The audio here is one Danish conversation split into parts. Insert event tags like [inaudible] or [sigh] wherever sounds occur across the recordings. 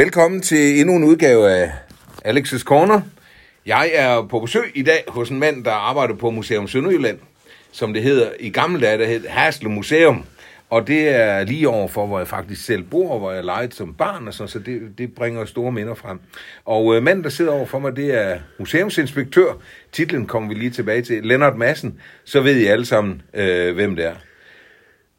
Velkommen til endnu en udgave af Alex's Corner. Jeg er på besøg i dag hos en mand, der arbejder på Museum Sønderjylland, som det hedder i gamle dage, der hed Hasle Museum. Og det er lige overfor, hvor jeg faktisk selv bor, hvor jeg legede som barn, og sådan, så det, det bringer store minder frem. Og øh, manden, der sidder overfor mig, det er museumsinspektør. Titlen kommer vi lige tilbage til. Lennart Madsen. Så ved I alle sammen, øh, hvem det er.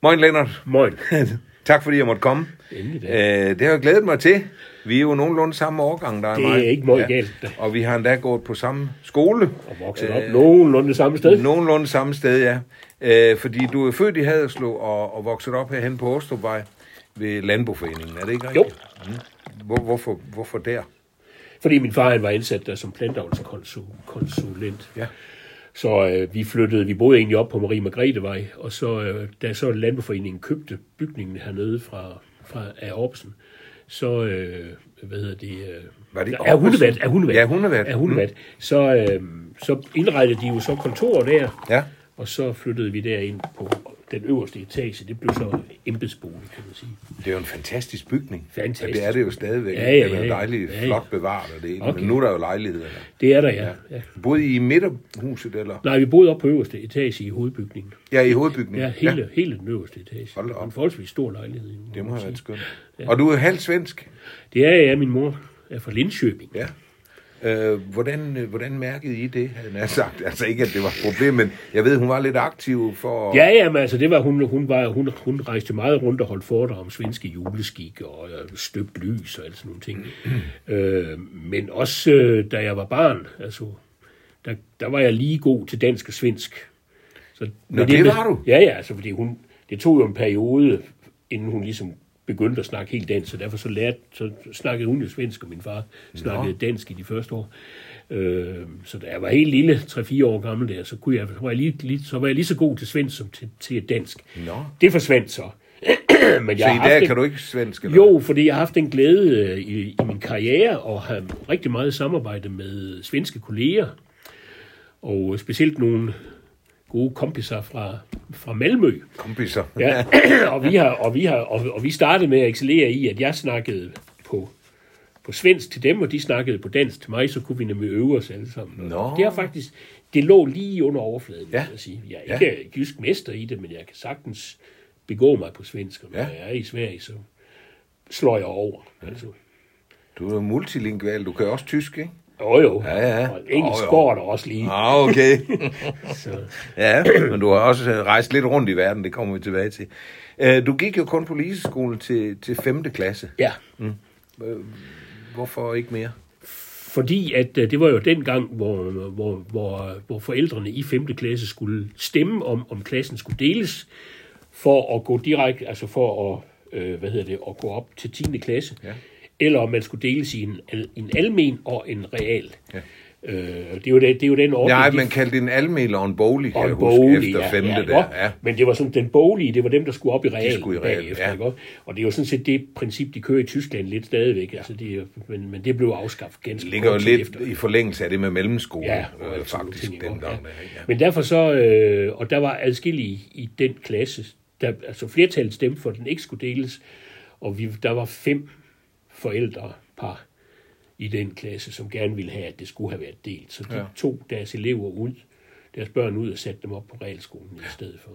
Moin, Lennart. Moin. [laughs] tak fordi jeg måtte komme. Endelig Øh, det har jeg glædet mig til. Vi er jo nogenlunde samme årgang, der er Det er mig. ikke meget galt. Og vi har endda gået på samme skole. Og vokset op nogenlunde det samme sted. Nogenlunde samme sted, ja. Øh, fordi du er født i Haderslev og, og vokset op herhen på Åstrupvej ved Landboforeningen, er det ikke rigtigt? Jo. Mm. Hvor, hvorfor, hvorfor der? Fordi min far han var ansat der som plantavlskonsulent. Ja. Så øh, vi flyttede, vi boede egentlig op på Marie Margrethe-vej, og så, øh, da så Landbeforeningen købte bygningen hernede fra, fra af Orbsen, så, øh, hvad hedder det, øh, Var det er hundevat, er hundevat, Ja, hundevat. er hundevat. Mm. Så, øh, så indrettede de jo så kontor der, Ja. Og så flyttede vi derind på den øverste etage. Det blev så embedsbolig, kan man sige. Det er jo en fantastisk bygning. Fantastisk. Ja, det er det jo stadigvæk. Ja, ja, er jo ja, ja. dejligt Ja, ja. flot bevaret, og det. Okay. Men nu er der jo lejligheder. Der. Det er der, ja. ja. Boede I i midterhuset, eller? Nej, vi boede oppe på øverste etage i hovedbygningen. Ja, i hovedbygningen. Ja, hele, ja. hele den øverste etage. Hold op. En forholdsvis stor lejlighed. Det må have været skønt. Og du er halvt svensk. Det er ja, min mor er fra Linköping. Ja. Øh, hvordan, øh, hvordan mærkede I det, havde jeg sagt? Altså ikke, at det var et problem, men jeg ved, hun var lidt aktiv for... Ja, ja, men altså, det var, hun, hun, var, hun, hun rejste meget rundt og holdt foredrag om svenske juleskik og øh, støbt lys og alt sådan nogle ting. [clears throat] øh, men også, øh, da jeg var barn, altså, der, der var jeg lige god til dansk og svensk. Så, Nå, men det var du? Ja, ja, altså, fordi hun, det tog jo en periode, inden hun ligesom begyndte at snakke helt dansk, så derfor så, lærte, så snakkede hun jo svensk, og min far snakkede dansk i de første år. Øh, så da jeg var helt lille, 3-4 år gammel der, så, kunne jeg, så, var jeg lige, lige, så var jeg lige så god til svensk som til, til dansk. Nå. Det forsvandt så. [clears throat] Men Så har i dag en- kan du ikke svensk? Eller? Jo, fordi jeg har haft en glæde øh, i, i min karriere og have rigtig meget samarbejde med svenske kolleger. Og specielt nogle gode kompiser fra, fra Malmø. Kompiser. Ja, og, vi har, og, vi har, og, og vi startede med at excellere i, at jeg snakkede på, på svensk til dem, og de snakkede på dansk til mig, så kunne vi nemlig øve os alle sammen. Nå. Det er faktisk, det lå lige under overfladen, Ja. ja. vil jeg sige. Jeg er ikke ja. jysk mester i det, men jeg kan sagtens begå mig på svensk, og når Ja. ja. jeg er i Sverige, så slår jeg over. Altså. Du er multilingual, du kan også tysk, ikke? Jo jo, Ja, ja. og engelsk Jo, jo. går der også lige. Ah, okay. [laughs] Så. ja, men du har også øh, rejst lidt rundt i verden, det kommer vi tilbage til. Øh, Du gik jo kun på liseskole til, til 5. klasse. Ja, Hvorfor ikke mere? Fordi at øh, det var jo den gang, hvor, hvor, hvor, hvor forældrene i 5. klasse skulle stemme om, om klassen skulle deles, for at gå direkte, altså for at, øh, hvad hedder det, at gå op til 10. klasse, Ja. Eller om man skulle deles i en, en almen og en real. Ja. Øh, det, er jo det, det er jo den ordning, Nej, de- man kaldte det en almel og en bolig, og en huske, bolig, efter ja, 5. ja, der. Ja. Men det var sådan, den bolige, det var dem, der skulle op i realen skulle i realen, bagefter. ja. Ikke? Og det er jo sådan set det princip, de kører i Tyskland lidt stadigvæk. Altså, det men, men det blev afskaffet ganske Det ligger jo lidt efter. i forlængelse af det med mellemskole, Ja, øh, faktisk, ting, ikke? dengang. Ja. der? Ja. Men derfor så, øh, og der var adskillige i den klasse, der, altså flertallet stemte for, at den ikke skulle deles, og vi, der var fem forældre par i den klasse, som gerne ville have, at det skulle have været delt. Så de Ja. ja. tog deres elever ud, deres børn ud og satte dem op på realskolen i stedet for.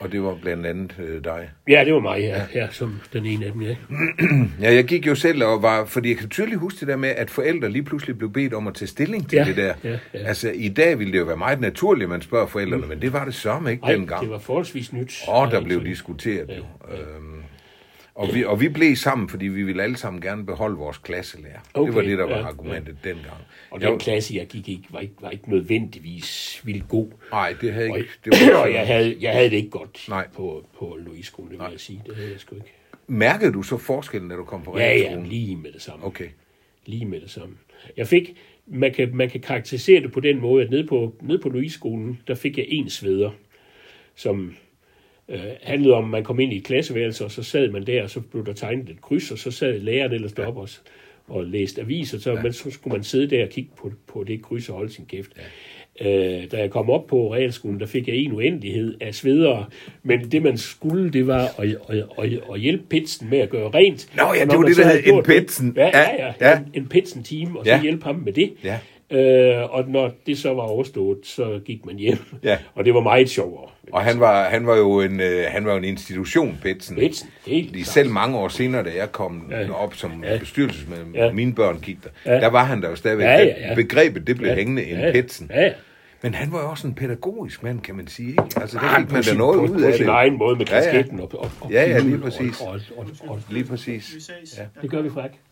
Og det var blandt andet øh, dig. Ja, det var mig, ja, ja som den ene af dem, ja. [clears throat] Ja, jeg gik jo selv og var, fordi jeg kan tydeligt huske det der med, at forældre lige pludselig blev bedt om at tage stilling til Ja, det der. ja, ja. Altså, i dag ville det jo være meget naturligt, at man spørger forældrene, men det var det samme ikke Ej, dengang. det var forholdsvis nyt. Og der Ja, blev diskuteret jo. Øhm, og, vi, og vi blev sammen, fordi vi ville alle sammen gerne beholde vores klasselærer. Okay, det var det, der var ja, argumentet dengang. Og Jeg- den klasse, jeg gik i, var ikke, var ikke nødvendigvis vildt god. Nej, det havde Og, ikke... Det var [clears throat] og jeg, havde, jeg havde det ikke godt Nej. på, på Louise-skolen, det vil jeg sige. Det havde jeg sgu ikke. Mærkede du så forskellen, da du kom på Ja, ja, lige med det samme. Okay. Lige med det samme. Jeg fik, man kan, man kan karakterisere det på den måde, at nede på, nede på Louise-skolen, der fik jeg en sveder, som øh, handlede om, at man kom ind i et klasseværelse, og så sad man der, og så blev der tegnet et kryds, og så sad læreren ellers deroppe også. og læste aviser, så, ja. men så skulle man sidde der og kigge på, på det kryds og holde sin kæft. Ja. Øh, da jeg kom op på realskolen, der fik jeg en uendelighed af svedere, men det man skulle, det var at, at, at, at hjælpe pitsen med at gøre rent. Nå ja, det var det, der hed en pitsen. Ja, ja, ja, ja. En, en pitsen-team, og så ja. hjælpe ham med det. Ja. Øh, og når det så var overstået, så gik man hjem. Ja. Og det var meget sjovere. Og han var, han var jo en, øh, han var jo en institution, Petsen. Petsen, helt Lige selv mange år senere, da jeg kom ja. op som ja. bestyrelsesmedlem, ja. mine børn gik der, ja. der var han der jo stadigvæk. Ja, ja, ja. Begrebet, det blev ja. hængende en ja. Petsen. Ja. Men han var jo også en pædagogisk mand, kan man sige. Ikke? Altså, der fik man da noget på, ud af på sin det. egen måde med kasketten ja, ja. og, og, og Ja, ja, lige præcis. Og, og, og, og, lige præcis. Ja. Det gør vi faktisk.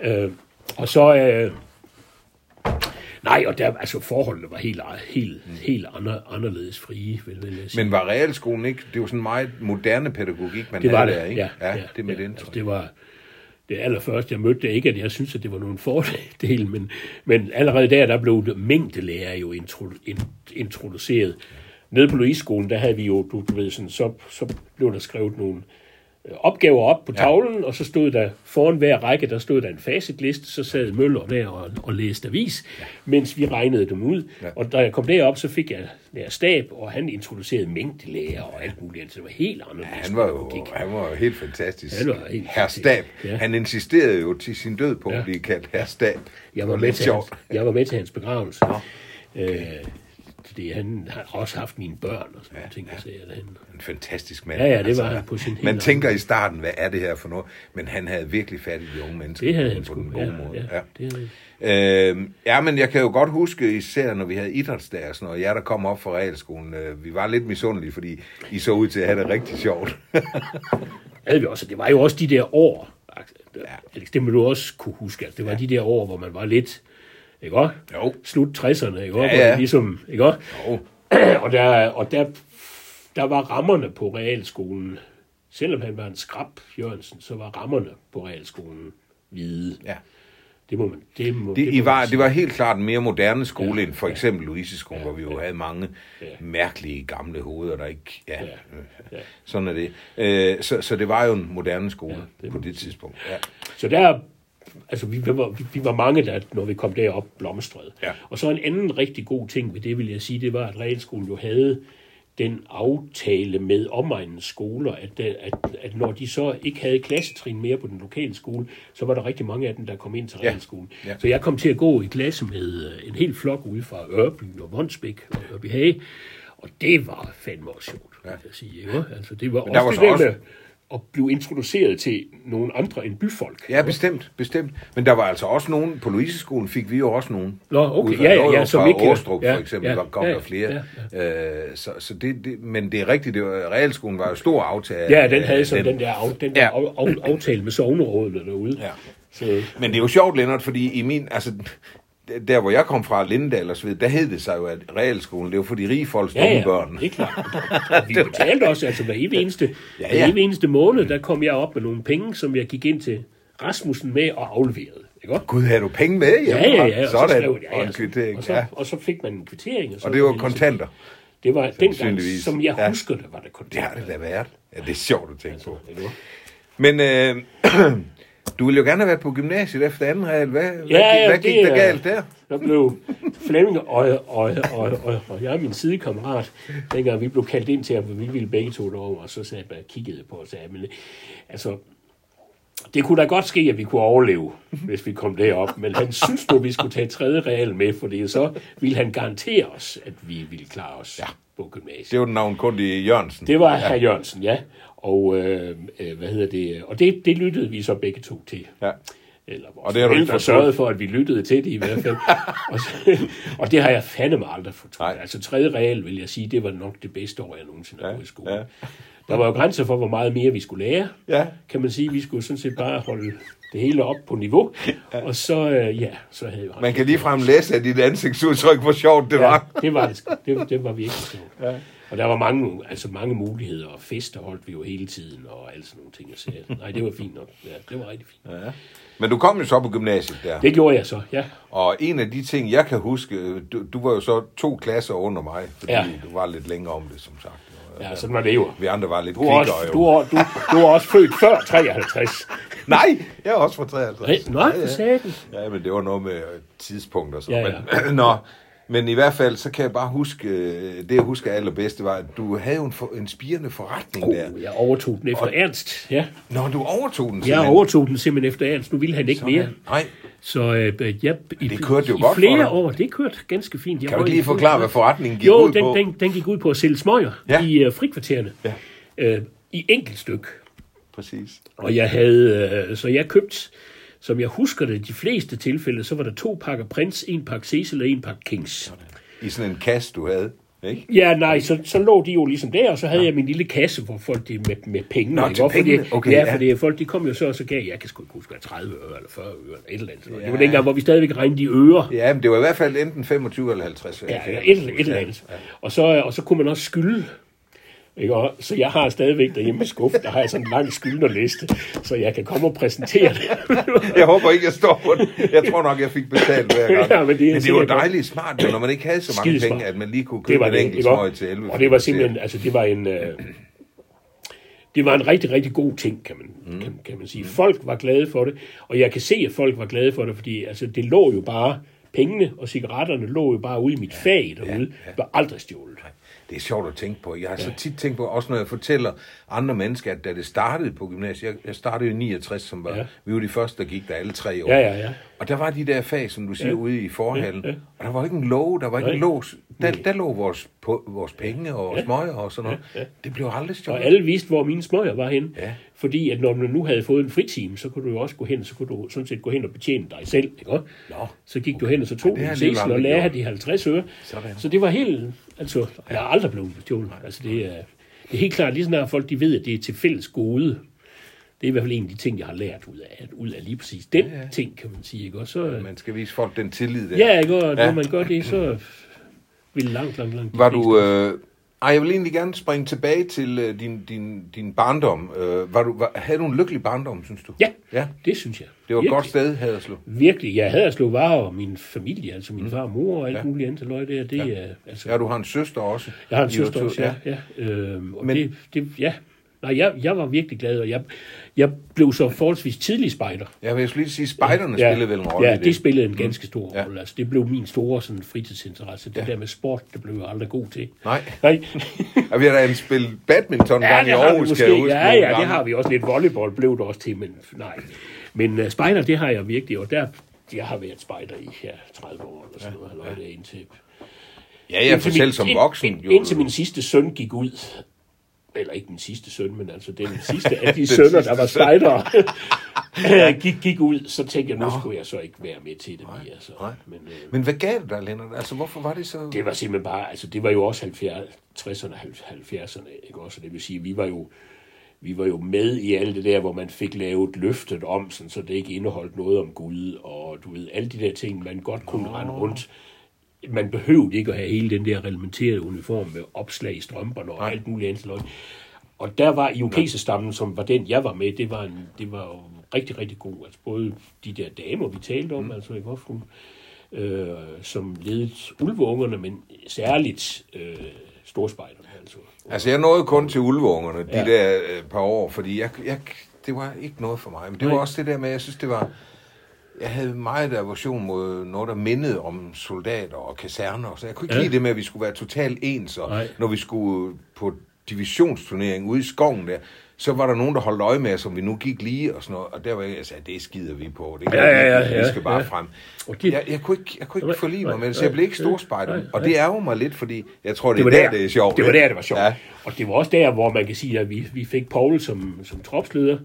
Øh, og så... Øh, Nej, og der, altså forholdene var helt, helt, mm. helt andre, anderledes frie, vil, vil jeg sige. Men var realskolen ikke, det var sådan meget moderne pædagogik, man det var havde det, der, ikke? Ja, ja, ja, det med ja, altså, det var det allerførste, jeg mødte det, ikke at jeg synes, at det var nogen fordel, men, men allerede der, der blev mængdelærer jo introduceret. Nede på Louise-skolen, der havde vi jo, du, du ved, sådan, så, så blev der skrevet nogle opgaver op på tavlen, ja. og så stod der foran hver række, der stod der en facitliste, så sad Møller der og, og læste avis, ja. mens vi regnede dem ud. Ja. Og da jeg kom derop, så fik jeg der stab, og han introducerede mængdelæger og alt muligt. Så det var helt anderledes. Ja, han, var jo, han var jo helt fantastisk. Han var helt Herr Stab. Ja. Han insisterede jo til sin død på ja. at blive kaldt Herr Stab. Jeg var, med til hans, jeg var med til hans begravelse. Ja. Øh, fordi han har også haft mine børn og sådan ja, ting. Ja. Så han, en fantastisk mand. Ja, ja, det altså, var han på sin Man tænker i starten, hvad er det her for noget? Men han havde virkelig fat i de unge mennesker. Det havde han på den gode ja, måde. Ja, ja. Det øh, ja, men jeg kan jo godt huske, især når vi havde idrætsdag og sådan noget, jeg der kom op fra realskolen, øh, vi var lidt misundelige, fordi I så ud til at have det rigtig sjovt. [laughs] havde vi også. Det var jo også de der år, ja. det må du også kunne huske, altså, det var ja. de der år, hvor man var lidt ikke også? Jo. Slut 60'erne, ikke også? Ja, ja. Ligesom, ikke også? Jo. [clears throat] og der, og der, der var rammerne på realskolen, selvom han var en skrab, Jørgensen, så var rammerne på realskolen hvide. Ja. Det må man, det må, det, det, må var, det var helt klart en mere moderne skole ja, end for eksempel ja, Louise-skolen, ja, hvor vi jo ja, havde mange ja. mærkelige gamle hoveder, der ikke... Ja, ja, ja. [laughs] sådan er det. Øh, så, så det var jo en moderne skole ja, det på det tidspunkt. Ja. Så der altså vi, vi, var, vi var mange, der, når vi kom derop, blomstrede. Ja. Og så en anden rigtig god ting ved det, vil jeg sige, det var, at realskolen jo havde den aftale med omegnens skoler, at, at, at når de så ikke havde klassetrin mere på den lokale skole, så var der rigtig mange af dem, der kom ind til realskolen. Ja. Ja. Så jeg kom til at gå i klasse med øh, en hel flok ude fra Ørby og Vonsbæk og Ørby Hage, og det var fandme også sjovt, ja. jeg sige. Ikke? Altså, det var Men også var så også, at blive introduceret til nogle andre end byfolk. Ja, bestemt, bestemt. Men der var altså også nogen, på Louise-skolen fik vi jo også nogen. Nå, okay, ja, ja, ja, som ikke... Åstrup, ja, for eksempel, ja, kom ja, der flere. Ja, ja. Øh, så, så det, det, men det er rigtigt, det var, realskolen var jo stor aftale. Ja, den havde sådan den, den der, af, den der ja. af, aftale med sovnerådene derude. Ja. Så. Men det er jo sjovt, Lennart, fordi i min, altså, der hvor jeg kom fra, Lindendal og så videre, der hed det sig jo, at realskolen, det var for de rige folks ja, ja, børn. [laughs] det er klart. Vi betalte også, altså hver evig eneste, ja, ja. hver eneste måned, der kom jeg op med nogle penge, som jeg gik ind til Rasmussen med og afleverede. Ikke? Gud, havde du penge med hjemme? Ja, ja, ja. Og Sådan, så skrev, ja, ja. Og, en kvittering. Og, så, ja. og så fik man en kvittering. Og, så og det var kontanter? Det var dengang, som jeg ja. husker det, var det kontanter. Det har det da været. Ja, det er sjovt at tænke altså, på. Men øh, [clears throat] Du ville jo gerne have været på gymnasiet efter anden regel. Hvad, ja, hvad, ja, hvad gik det, der galt der? Der blev Flemming og, og, og, og, og, og jeg er min sidekammerat, dengang vi blev kaldt ind til, at vi ville begge to derovre, og så sagde jeg, kiggede på og sagde, men altså, det kunne da godt ske, at vi kunne overleve, hvis vi kom derop, men han synes nu, vi skulle tage tredje regel med, fordi så ville han garantere os, at vi ville klare os ja. på gymnasiet. Det var den navn kun i Jørgensen. Det var ja. herr Jørgensen, ja. Og, øh, øh, hvad hedder det, og det, det lyttede vi så begge to til. Ja. Eller vores og det har du ikke sørget for, at vi lyttede til det i hvert fald. [laughs] og, så, og det har jeg fandme aldrig fortrudt. Altså tredje regel, vil jeg sige, det var nok det bedste år, jeg nogensinde har ja. gået i skole. Ja. Der var jo grænser for, hvor meget mere vi skulle lære. Ja. Kan man sige, vi skulle sådan set bare holde det hele op på niveau. Ja. Og så, øh, ja, så havde jeg... Man kan ligefrem læse af dit ansigtsudtryk, hvor sjovt det ja, var. det var det. Det, det var virkelig sjovt. Ja. Og der var mange, altså mange muligheder, og fester holdt vi jo hele tiden, og alt sådan nogle ting. Så nej, det var fint nok. Ja, det var rigtig fint. Ja. Men du kom jo så på gymnasiet der. Det gjorde jeg så, ja. Og en af de ting, jeg kan huske, du, du var jo så to klasser under mig, fordi ja. du var lidt længere om det, som sagt. Ja, sådan var det jo. Vi andre var lidt du også, du, er, du, du er også født før 53. [laughs] Nej, jeg er også fra 53. Nå, for satan. Ja, men det var noget med øh, tidspunkt og sådan Ja, ja, Men, [clears throat] nå, men i hvert fald, så kan jeg bare huske, øh, det jeg husker allerbedst, det var, at du havde jo en, for, en spirende forretning der. Oh, jeg overtog den efter Ernst. Ja. Nå, du overtog den Jeg simpelthen. overtog den simpelthen efter Ernst. Nu ville han ikke Sådan. mere. Nej, Så øh, jeg, i, det kørte jo i godt flere år, det kørte ganske fint. Jeg kan du ikke lige forklare, hvad forretningen gik jo, ud den, på? den, den gik ud på at sælge smøger Ja. ja. i uh, frikvartererne. Ja. Øh, I enkelt styk. Præcis. Og jeg havde, øh, så jeg købte, som jeg husker det, de fleste tilfælde, så var der to pakker Prince, en pakke Cecil og en pakke Kings. I sådan en kasse, du havde, ikke? Ja, nej, så, så lå de jo ligesom der, og så havde ja. jeg min lille kasse, hvor folk de med, med penge. Nå, ikke? pengene? Okay, ja, ja. fordi folk de kom jo så, og så gav, jeg kan sgu ikke huske, hvad 30 øre eller 40 øre eller et eller andet. Ja. Ja. Det var dengang, hvor vi stadigvæk regnede de øre. Ja, men det var i hvert fald enten 25 eller 50. Ja, ja, et, et eller andet. Og så, og så kunne man også skylde. Ikke? Og, så jeg har stadigvæk derhjemme i skuffen, der har jeg sådan en lang skyldnerliste, så jeg kan komme og præsentere det. [laughs] Jeg håber ikke, jeg står på den. Jeg tror nok, jeg fik betalt hver gang. [laughs] Ja, men det men det var dejligt smart, når man ikke havde så mange Skidesmart. penge, at man lige kunne det købe var en det, enkelt smøg til 11. Og det var simpelthen, altså det var en, øh, det var en rigtig, rigtig god ting, kan man, Mm. kan, kan man sige. Folk var glade for det, og jeg kan se, at folk var glade for det, fordi altså, det lå jo bare, pengene og cigaretterne lå jo bare ude i mit fag derude, ja, ja. var aldrig stjålet. Det er sjovt at tænke på. Jeg har så tit tænkt på, også når jeg fortæller andre mennesker, at da det startede på gymnasiet, jeg, jeg startede i 69, som var, ja. Ja. vi var de første, der gik der alle tre år. Ja, ja, ja. Og der var de der fag, som du siger, ja. ude i forhallen, Ja, ja. og der var ikke en låge, der var ikke Nej. en lås. Der, der lå vores, på, vores penge og Ja. smøger og sådan noget. Ja, ja. Det blev aldrig stjålet. Og alle vidste, hvor mine smøger var henne. Ja. Fordi at når du nu havde fået en fritime, så kunne du jo også gå hen, så kunne du sådan set gå hen og betjene dig selv. Ikke? Nå. Så gik du hen, og så tog har en og lagde gjort. de 50 øre. Sådan. Så det var helt, altså, jeg har aldrig blevet bestjålet. Altså det er, det er helt klart, lige snart folk de ved, at det er til fælles gode. Det er i hvert fald en af de ting, jeg har lært ud af, ud af lige præcis den ja, ja. ting, kan man sige. Ikke? Og så, Man skal vise folk den tillid der. ja, ikke? Og når Ja. man gør det, så [clears throat] vil langt, langt, langt Var du... Øh, ej, jeg vil egentlig gerne springe tilbage til øh, din, din, din barndom. Øh, var du, var, havde du en lykkelig barndom, synes du? Ja, Ja, det synes jeg. det var et godt sted, Haderslev. Virkelig, jeg havde slået varer og min familie, altså min far og mor og alt ja. muligt andet løg der. Det, ja. er, altså, Ja, du har en søster også. jeg har en var søster også, ja. ja. Øhm, og Men- Men, det, det, ja. Nej, jeg, jeg var virkelig glad, og jeg, jeg blev så forholdsvis tidlig spejder. Ja, men jeg skulle lige sige, spejderne ja, spillede vel en rolle Ja, det det. spillede en ganske stor Ja. rolle. Altså, det blev min store sådan, fritidsinteresse. Det Ja. der med sport, det blev jeg aldrig god til. Nej. Nej. Og vi har da en spillet badminton Ja, gang i Aarhus, måske. kan jeg huske. Ja, ja, det har vi også. Lidt volleyball blev det også til, men nej. Men uh, spejder, det har jeg virkelig, og der, jeg har været spejder i ja, 30 år eller sådan noget, ja. ja. indtil, Ja, ja, for selv min- som voksen. ind- jo. Indtil min sidste søn gik ud. Eller ikke min sidste søn, men altså den sidste af [laughs] de sønner, der var spejdere, [laughs] [laughs] gik, gik ud. Så tænkte jeg, nu skulle jeg så ikke være med til det mere. Så. nej. Men, øh, Men hvad gav det dig, Lennart? Altså, hvorfor var det så... det var simpelthen bare, altså det var jo også 70, 60'erne, 70'erne, ikke også? Det vil sige, vi var jo, vi var jo med i alt det der, hvor man fik lavet løftet om, sådan, så det ikke indeholdt noget om Gud, og du ved, alle de der ting, man godt kunne oh. rende rundt. Man behøvede ikke at have hele den der reglementerede uniform med opslag i strømperne og alt muligt andet. Og der var Iokese-stammen, som var den, jeg var med, det var, en, det var jo rigtig, rigtig god. Altså både de der damer, vi talte om, mm. altså ikke også, øh, som ledede ulveungerne, men særligt øh, storspejderne. Altså. Altså, jeg nåede kun til ulveungerne de Ja. der øh, par år, fordi jeg, jeg, det var ikke noget for mig. Men det var Nej. også det der med, jeg synes, det var... Jeg havde meget aversion mod noget, der mindede om soldater og kaserner. Så jeg kunne ikke ja. Ja. lide det med, at vi skulle være totalt ens. Og Nej. når vi skulle på divisionsturnering ude i skoven der, så var der nogen, der holdt øje med os, som vi nu gik lige og sådan noget. Og der var jeg, jeg sagde, det skider vi på. Det kan Ja, ja, ja, ikke. vi ja, skal bare ja. frem. De- Jeg, jeg, kunne ikke, jeg kunne ikke forlige mig med det, så jeg blev ikke storspejder. Og det ærger mig lidt, fordi jeg tror, det, Det var, er der, der, det er sjovt. Det var der, det var sjovt. Ja. Ja. Og det var også der, hvor man kan sige, at vi, vi fik Paul som, som tropsleder,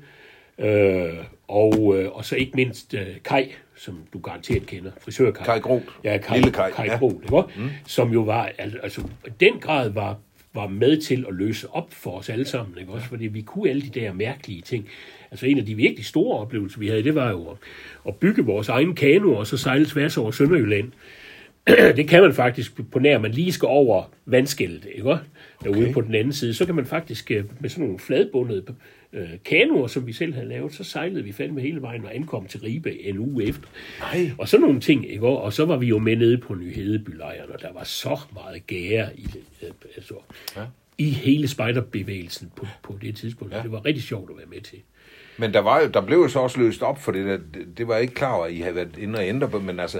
øh, og, øh, og så ikke mindst øh, Kai, som du garanteret kender, frisør Kai. Kai Groth. Ja, Kai, Lille Kai, Kai ja. Groth, ikke? Mm. som jo var, al- altså i den grad var, var med til at løse op for os alle sammen, ikke? Også fordi vi kunne alle de der mærkelige ting. Altså en af de virkelig store oplevelser, vi havde, det var jo at, at bygge vores egen kano, og så sejle tværs over Sønderjylland [clears throat] det kan man faktisk på nær, man lige skal over vandskældet, ikke? Derude Okay. på den anden side, så kan man faktisk øh, med sådan nogle fladbundede øh, kanoer, som vi selv havde lavet, så sejlede vi fandme hele vejen og ankom til Ribe en uge efter. Nej. Og sådan nogle ting, ikke? Og så var vi jo med nede på Nyhedebylejren, og der var så meget gære i, øh, altså, Ja. i hele spejderbevægelsen på, på det tidspunkt. Ja. Det var rigtig sjovt at være med til. Men der, var jo, der blev jo så også løst op for det der. Det, det var jeg ikke klar over, at I havde været inde og ændre på, men altså,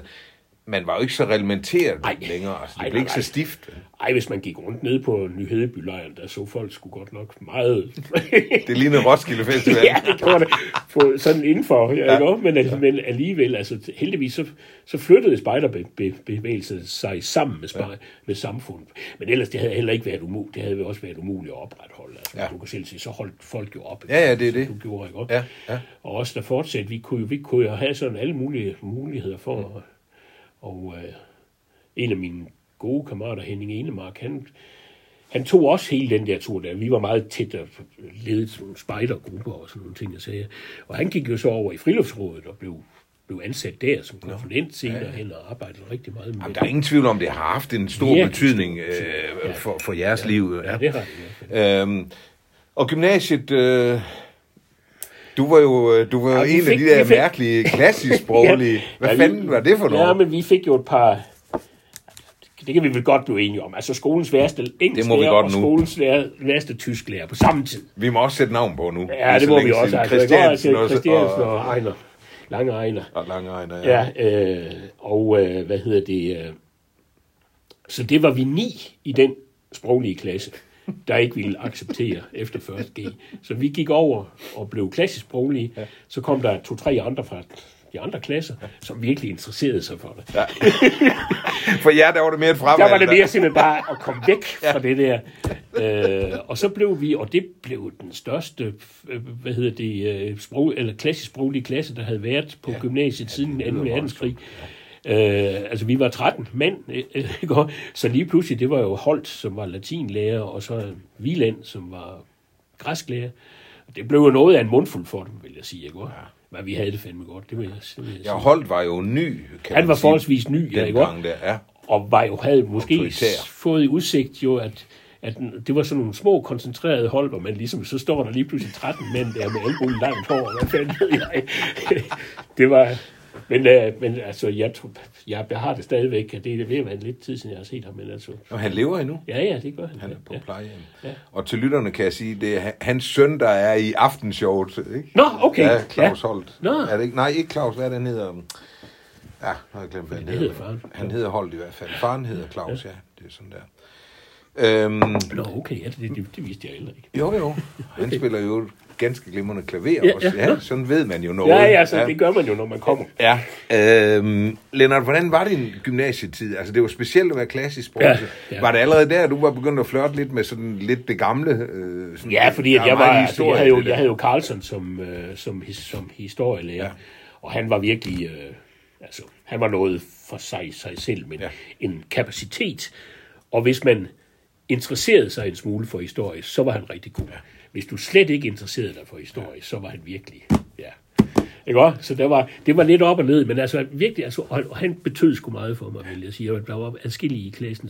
man var jo ikke så reglementeret Ej. længere. Altså, det Ej, blev nej, ikke så nej. stift. Ej, hvis man gik rundt ned på Nyhedebylejren, der så folk skulle godt nok meget... [laughs] Det lignede Roskilde Festival. ja, det gjorde det. På sådan indenfor, ja, ikke også? Men, altså, men alligevel, altså heldigvis, så, så flyttede spejderbevægelsen sig sammen med, spej, med samfundet. Men ellers, det havde heller ikke været umuligt. Det havde også været umuligt at opretholde. Altså, Ja. ja. Du kan selv sige, så holdt folk jo op. Ja, ja, det er det. Du gjorde, ikke? Ja, ja. Og også der fortsat, vi kunne, jo- vi kunne jo have sådan alle mulige muligheder for, mm. Og øh, en af mine gode kammerater, Henning Enemark, han, han tog også hele den der tur der. Vi var meget tæt og ledede sådan nogle spejdergrupper og sådan nogle ting, jeg sagde. Og han gik jo så over i friluftsrådet og blev, blev ansat der som konsulent senere ja. hen og arbejdede rigtig meget med Jamen, der er ingen tvivl om, det har haft en stor Virkelig betydning øh, for, for jeres liv. Ja, det har det fald. Øhm, og gymnasiet, øh, du var jo, øh, du var Ja, en af fik- de der fik- mærkelige, klassisk sproglige. [laughs] Hvad Ja, fanden var det for noget? Ja, men vi fik jo et par... Det kan vi vel godt blive enige om. Altså skolens værste engelsk Det må vi godt og skolens vær- værste tysklærer på samme tid. Vi må også sætte navn på nu. Ja, det så må vi også. Altså, Christiansen, også. Christiansen og, og Ejner. Lange Ejner. og Lange Ejner, ja. Ja, øh, og øh, hvad hedder det? Øh, så det var vi ni i den sproglige klasse, [laughs] der ikke ville acceptere efter 1. G. Så vi gik over og blev klassisk sproglige. Ja. Så kom der to-tre andre fra de andre klasser, som virkelig interesserede sig for det. Ja. [laughs] For jer, der var det mere et fravalg. Der var det mere simpelthen bare at komme væk [laughs] fra det der. Øh, og så blev vi, og det blev den største, øh, hvad hedder det, øh, sprog, eller klassisk sproglige klasse, der havde været på ja. gymnasiet siden 2. verdenskrig. Øh, altså, vi var 13 mænd, ikke? Så lige pludselig, det var jo Holt, som var latinlærer, og så Wieland, som var græsklærer. Det blev jo noget af en mundfuld for dem, vil jeg sige, ikke? Ja. Men vi havde det fandme godt, det vil jeg, det vil jeg. Ja, Holt var jo ny, kan Han var sige, forholdsvis ny, ja, ikke? dengang der, ja. og var jo, havde måske Autoritær. fået i udsigt jo, at, at den- det var sådan nogle små, koncentrerede hold, hvor man ligesom, så står der lige pludselig 13 mænd der med albuen langt hår, hvad fanden ved jeg. [laughs] det var, men, øh, men altså, jeg, jeg, jeg har det stadigvæk, det er ved at være lidt tid siden, jeg har set ham, men altså, Og han lever endnu. ja, ja, det gør han. Han er på ja. plejehjem. Ja. Og til lytterne kan jeg sige, det er han- hans søn, der er i aftenshowet, ikke? Nå, okay. Ja, Claus Ja. Holt. Nå. Er det ikke? Nej, ikke Claus. Hvad er det, han hedder? Ja, nu har jeg glemt, hvad han hedder. hedder. Han hedder Holt i hvert fald. Faren hedder Claus, ja. Det er sådan der. Øhm, Nå, okay, ja, det, det, det vidste jeg heller ikke. jo, jo. [laughs] Han spiller jo ganske glimrende klaver Ja, også. ja. Ja, sådan ved man jo noget. Ja, ja, så det gør man jo, når man kommer. Ja. Øhm, Lennart, hvordan var din gymnasietid? Altså, det var specielt at være klassisk sprog. Ja, ja. Var det allerede der, du var begyndt at flirte lidt med sådan lidt det gamle? Øh, sådan, Ja, fordi at jeg, var, altså, jeg, havde jo, jeg havde jo Carlson som, øh, som, his, som historielærer, Ja. ja. og han var virkelig, øh, altså, han var noget for sig, sig selv, men Ja. ja. en kapacitet. Og hvis man interesserede sig en smule for historie, så var han rigtig god. Hvis du slet ikke interesserede dig for historie, så var han virkelig, ja. Ikke også? Så der var, det var lidt op og ned, men altså virkelig, altså, og, han betød sgu meget for mig, vil jeg sige. Der var adskillige i klassen,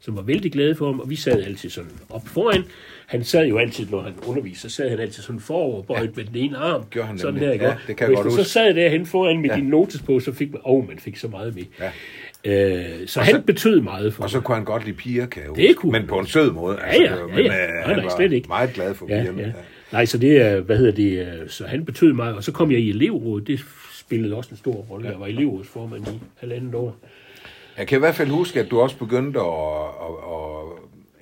som var vældig glade for ham, og vi sad altid sådan op foran. Han sad jo altid, når han underviste, så sad han altid sådan forover, bøjet ja. med den ene arm. Gjorde han sådan nemlig. her, ikke Ja, det kan Og godt hvis du så sad derhen foran med Ja. din notes på, så fik man, åh, oh, man fik så meget med. Ja. Øh, så han betød meget for Og så kunne han godt lide piger, kan jeg Det kunne Men på en sød måde. Ja, ja, det var- ja, men, ja. øh, han nej, var slet ikke. meget glad for Ja, pigerne. ja. Nej, så det er, hvad hedder det, øh, så han betød meget, og så kom jeg i elevrådet, det spillede også en stor rolle. Jeg var elevrådsformand i halvandet år. Jeg kan i hvert fald huske, at du også begyndte at, at, at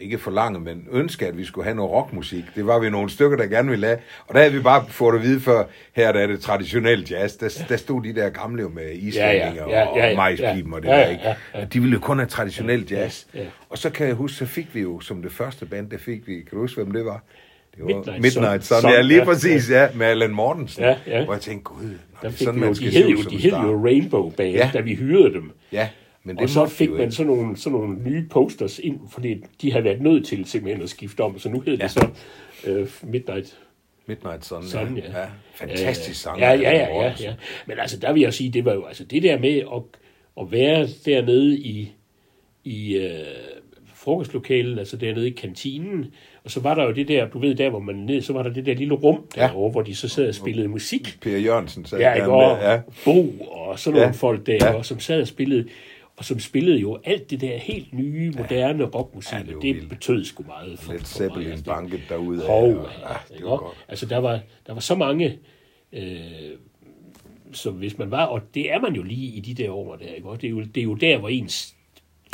ikke forlange, men ønske, at vi skulle have noget rockmusik. Det var vi nogle stykker, der gerne ville have. Og der havde vi bare fået at vide før, her der er det traditionelle jazz. Der, der stod de der gamle jo med islændinge Ja, ja, ja, og ja, ja, majspiben og det ja, der, ja, ikke? ja, ja. De ville jo kun have traditionel jazz. Ja, ja. Og så kan jeg huske, så fik vi jo som det første band, der fik vi, kan du huske, hvem det var? Det var Midnight Midnight Sun. Sun. Ja, lige Ja, præcis, ja, med Allan Mortensen. Ja, ja. Hvor jeg tænkte, gud, nå, Der det er sådan, man jo, skal de se hed jo, de hed jo Rainbow Band, Ja. ja. da vi hyrede dem. Ja, men det og så fik man sådan nogle, sådan nogle nye posters ind, fordi de havde været nødt til simpelthen at skifte om, så nu hed Ja. det så uh, Midnight Midnight Sun, Sun, ja. ja. ja. Fantastisk sang. Ja, ja, ja, ja, ja. Men altså, der vil jeg sige, det var jo altså det der med at, at være dernede i, i øh, frokostlokalet, altså dernede i kantinen, og så var der jo det der, du ved, der hvor man ned, så var der det der lille rum Ja. derovre, hvor de så sad og spillede musik. Per Jørgensen sagde Ja, ikke? Og ja. Bo og sådan nogle Ja. folk der, Ja. ja. som sad og spillede, og som spillede jo alt det der helt nye, moderne rockmusik, Ja, ja, det det, vildt. betød sgu meget for, Led for mig. Altså, det- banket derude. Hov, og- ja, ah, det var godt. Altså, der var, der var så mange Øh, så hvis man var, og det er man jo lige i de der år der, ikke? Og det, er jo, det er jo der, hvor ens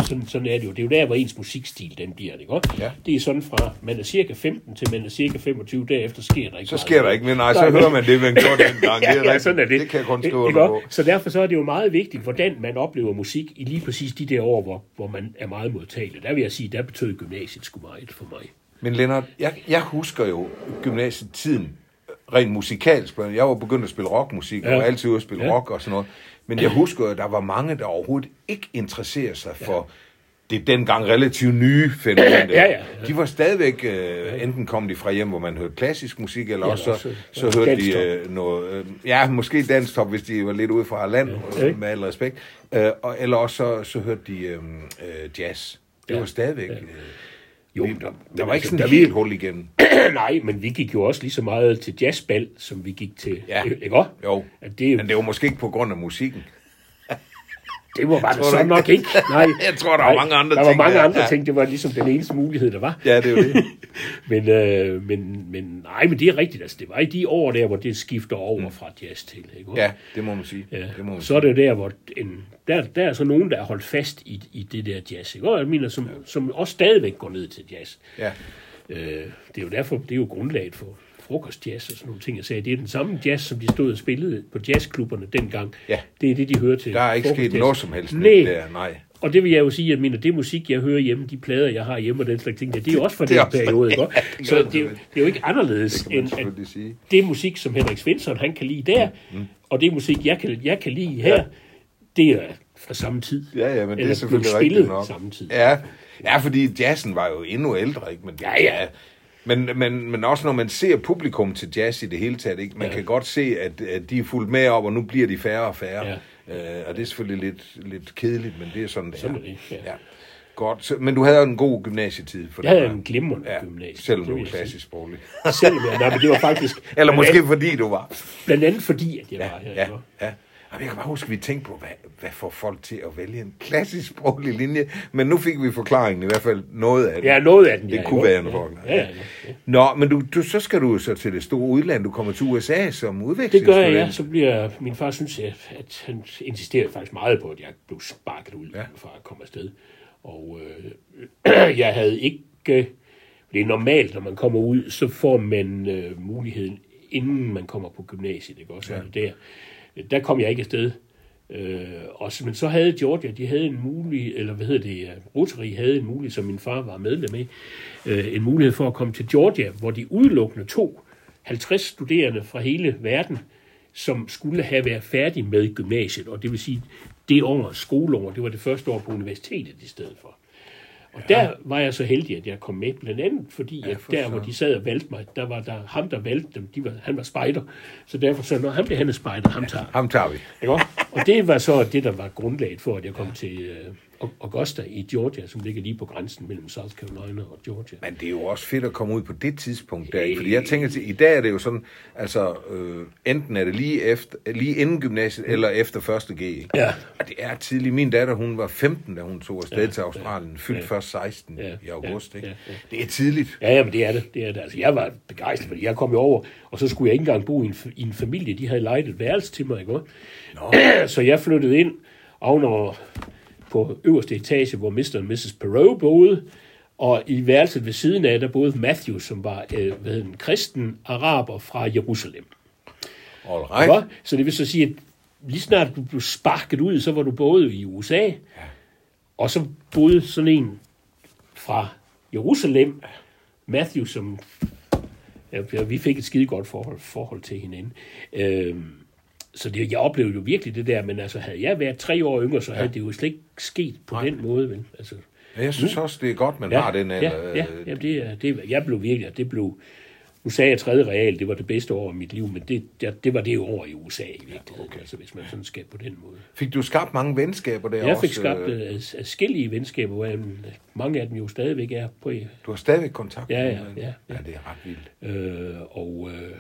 sådan, sådan er det jo. Det er jo der, hvor ens musikstil den bliver, ikke? også? Ja. Det er sådan fra, man er cirka 15 til man er cirka 25, derefter sker der ikke Så meget. sker der ikke mere. Nej, så hører man det, man gjorde [laughs] dengang. Det er ja, ja, rigtigt. sådan er det. Det kan jeg kun Ikke under på. Så derfor så er det jo meget vigtigt, hvordan man oplever musik i lige præcis de der år, hvor, hvor man er meget modtagelig. Der vil jeg sige, der betød gymnasiet sgu meget for mig. Men Lennart, jeg, jeg husker jo gymnasietiden rent musikalsk. Jeg var begyndt at spille rockmusik, og Ja. var altid ude at spille Ja. rock og sådan noget. Men jeg husker, at der var mange, der overhovedet ikke interesserede sig for det dengang relativt nye fænomen. Ja, ja, ja. De var stadigvæk, øh, enten kom de fra hjem, hvor man hørte klassisk musik, eller Ja, også så, også, så ja, hørte de øh, noget, øh, ja, måske danstop, hvis de var lidt ude fra land, Ja. øh, med al respekt. Øh, og, eller også så, så hørte de øh, øh, jazz. Det Ja. var stadigvæk... Øh, Jo, der, der var ikke altså, sådan da et vi- helt hul igennem. [clears throat] Nej, men vi gik jo også lige så meget til jazzbal, som vi gik til... Ja. Ikke også? Jo, At det, men det var måske ikke på grund af musikken. Det var bare så nok ikke. Nej. [laughs] Jeg tror, der var mange andre der ting var mange der. andre Ja. ting. Det var ligesom den eneste mulighed, der var. Ja, det er jo det. [laughs] Men, øh, men, men nej, men det er rigtigt. Altså, det var i de år der, hvor det skifter over fra jazz til. Ikke? Ja, det må man sige. Ja. Det må man Så er det jo der, hvor en, der, der er så nogen, der er holdt fast i, i det der jazz. Ikke? Og jeg mener, som, som også stadigvæk går ned til jazz. Ja. Øh, det er jo derfor, det er jo grundlaget for frokostjazz og sådan nogle ting. Jeg sagde, det er den samme jazz, som de stod og spillede på jazzklubberne dengang. Ja. Det er det, de hører til. Der er ikke sket noget som helst Nej. der, nej. Og det vil jeg jo sige, at mener, det musik, jeg hører hjemme, de plader, jeg har hjemme og den slags ting, der, det er jo også fra den periode. Ikke? [laughs] Ja, Så det, er jo- det. er jo ikke anderledes, end at sige. det musik, som Henrik Svensson han kan lide der, mm. og det musik, jeg kan, jeg kan lide her, det er fra samme tid. Ja, ja, men det er selvfølgelig rigtigt nok. samme tid. Ja. ja, fordi jazzen var jo endnu ældre, ikke? Men, Ja, ja. Men, men, men også når man ser publikum til jazz i det hele taget, ikke? man Ja. kan godt se, at, at de er fuldt med op, og nu bliver de færre og færre. Ja. Øh, og det er selvfølgelig lidt, lidt kedeligt, men det er sådan, det Sådan er. det, ja. ja. Godt, så, men du havde en god gymnasietid. For Jeg havde det var- en glimrende ja, gymnasie. Selvom du var jeg klassisk sproglig. Selvom jeg, nej, men det var faktisk... [laughs] Eller måske andet- fordi du var. Blandt andet fordi, at jeg Ja, var her. ja, ikke? ja. Jamen, jeg kan bare huske, at vi tænkte på, hvad, hvad får folk til at vælge en klassisk sproglig linje? Men nu fik vi forklaringen, i hvert fald noget af det. Ja, noget af den, Det ja, kunne ikke? være en Ja, forklaring. ja, ja, ja. Nå, men du, du, så skal du så til det store udland. Du kommer til USA som Det udvekslingsstudent. gør jeg, ja. Så bliver min far synes, at, at han insisterede faktisk meget på, at jeg blev sparket ud Ja. for at komme afsted. Og øh, [clears throat] jeg havde ikke... Øh, det er normalt, når man kommer ud, så får man øh, muligheden, inden man kommer på gymnasiet, ikke også? Ja. Ja. Der, der kom jeg ikke afsted. Øh, også, men så havde Georgia, de havde en mulig, eller hvad hedder det, øh, Rotary havde en mulighed, som min far var medlem af, øh, en mulighed for at komme til Georgia, hvor de udelukkende tog 50 studerende fra hele verden, som skulle have været færdige med gymnasiet, og det vil sige, det år, skoleår, det var det første år på universitetet i stedet for. Og ja. der var jeg så heldig, at jeg kom med, blandt andet fordi, Ja, at der, hvor de sad og valgte mig, der var der ham, der valgte dem, de var, han var spejder. Så derfor så, når han blev han er spejder, ham tager. Ham tager vi. Ikke? Og det var så det, der var grundlaget for, at jeg kom til uh, Augusta i Georgia, som ligger lige på grænsen mellem South Carolina og Georgia. Men det er jo også fedt at komme ud på det tidspunkt der, fordi jeg tænker til, i dag er det jo sådan, altså øh, enten er det lige, efter, lige inden gymnasiet, eller efter første G. Ja. Og det er tidligt. Min datter, hun var 15, da hun tog afsted ja, til Australien, fyldt ja. først 16 Ja, i august. Ikke? ja, ja. Det er tidligt. Ja, ja, men det er det. det, er det. Altså, jeg var begejstret, fordi jeg kom jo over, og så skulle jeg ikke engang bo i en, i en familie. De havde lejet et værelse til mig, ikke også? [clears throat] så jeg flyttede ind ovenover på øverste etage, hvor Mr. og Mrs. Perot boede, og i værelset ved siden af, der boede Matthew, som var øh, hvad en kristen araber fra Jerusalem. All Ikke? right. Så det vil så sige, at lige snart du blev sparket ud, så var du både i USA, ja. og så boede sådan en fra Jerusalem, Matthew, som ja, vi fik et skide godt forhold, forhold til hinanden. Øhm, så det, jeg oplevede jo virkelig det der, men altså havde jeg været tre år yngre, så havde det jo slet ikke sket på Nej. den måde. Vel? Altså, Ja, Jeg synes også, det er godt, man har den ja, ja, ja, det, det, jeg blev virkelig, det blev, nu sagde jeg tredje real, det var det bedste år i mit liv, men det, det, det var det år i USA i virkeligheden, ja, okay. altså hvis man sådan skal på den måde. Fik du skabt mange venskaber der Jeg også? fik skabt øh, øh, adskillige venskaber, hvor mange af dem jo stadigvæk er på, Du har stadigvæk kontakt Ja, med ja, ja, ja. ja. det er ret vildt. øh, og, øh,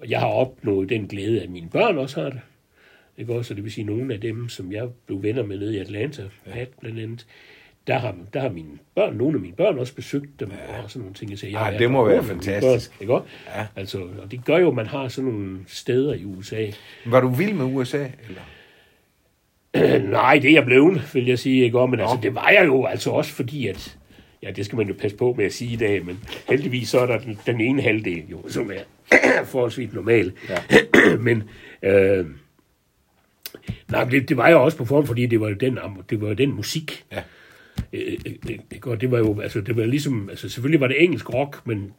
og jeg har opnået den glæde, at mine børn også har det. Ikke også? Så det vil sige, nogle af dem, som jeg blev venner med nede i Atlanta, Pat blandt andet, der har, der har mine børn, nogle af mine børn også besøgt dem, ja. og sådan nogle ting. Jeg siger, jeg Ej, har det må være fantastisk. Børn, ikke også? Ja. Altså, og det gør jo, at man har sådan nogle steder i USA. Var du vild med USA? Eller? [clears throat] Nej, det er jeg blevet, vil jeg sige, ikke? Og, Men altså, det var jeg jo altså også fordi, at ja, det skal man jo passe på med at sige i dag, men heldigvis så er der den, den ene halvdel jo, som er [clears throat] forholdsvis normal. Ja. [clears throat] men øh, nej, det, det var jeg også på form, fordi det var jo den, det var jo den musik. Ja. Øh, øh, det, og det var jo, altså, det var ligesom, altså selvfølgelig var det engelsk rock, men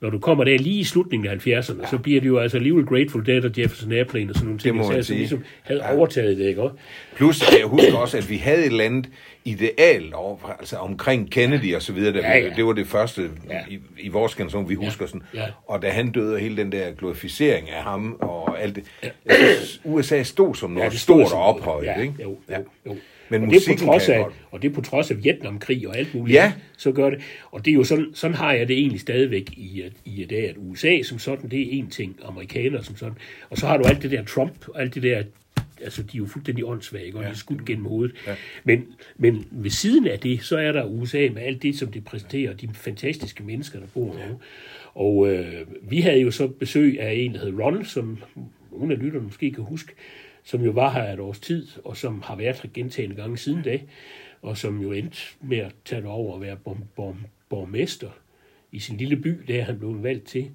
når du kommer der lige i slutningen af 70'erne, ja. så bliver det jo altså alligevel Grateful Dead og Jefferson Airplane og sådan nogle ting, må så, som ligesom havde Ja. ja. overtaget det, ikke også? Plus, jeg husker også, at vi havde et eller andet ideal over, altså omkring Kennedy og så videre. Da Ja, ja. Det var det første Ja. i, i vores generation, vi husker sådan. Ja. Og da han døde, og hele den der glorificering af ham og alt det. Jeg synes, USA stod som noget det stort og ophøjet, ja, ikke? Jo, Ja. jo, jo. Men og det er på trods af, og det er på trods af Vietnamkrig og alt muligt, Ja. så gør det. Og det er jo sådan, sådan har jeg det egentlig stadigvæk i, i dag, at USA som sådan, det er en ting, amerikanere som sådan. Og så har du alt det der Trump, og alt det der, altså de er jo fuldstændig åndssvage, og ja. de er skudt gennem hovedet. Ja. Men, men ved siden af det, så er der USA med alt det, som det præsenterer, de fantastiske mennesker, der bor ja. Og øh, vi havde jo så besøg af en, der hed Ron, som nogle af lytterne måske kan huske, som jo var her et års tid, og som har været her gentagende gange siden da, og som jo endte med at tage det over og være borg, borg, borgmester i sin lille by, der han blev valgt til.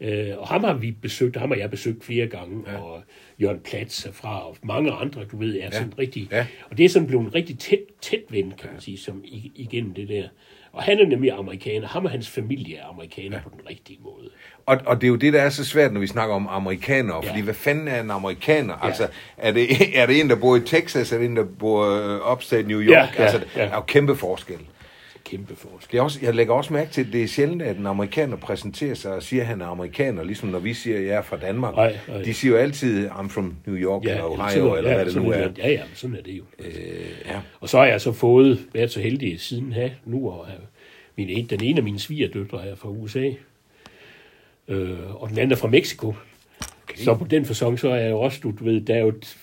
Ja. Øh, og ham har vi besøgt, ham har jeg besøgt flere gange, ja. og Jørgen Platz er fra, og mange andre, du ved, er ja. sådan rigtig... Ja. Og det er sådan blevet en rigtig tæt, tæt ven, kan man sige, som igennem det der. Og han er nemlig amerikaner. Ham og hans familie er amerikaner ja. på den rigtige måde. Og, og det er jo det, der er så svært, når vi snakker om amerikanere. Ja. Fordi hvad fanden er en amerikaner? Ja. Altså, er det, [laughs] er det en, der bor i Texas, eller en, der bor øh, upstate New York? Ja, ja, altså, ja. der er jo kæmpe forskel. Kæmpe forskel. Er også, jeg lægger også mærke til, at det er sjældent, at en amerikaner præsenterer sig og siger, at han er amerikaner, ligesom når vi siger, at jeg er fra Danmark. Nej, nej. De siger jo altid, I'm from New York, ja, eller Ohio, sådan- eller ja, hvad det nu er. Ja, ja, sådan er det jo. Øh, ja. Og så har jeg så fået, været så heldig siden her nu, og have min, en- den ene af mine svigerdøtre er fra USA, øh, og den anden er fra Mexico. Okay. Så på den fasong, så er jeg jo også, du ved, der er jo et,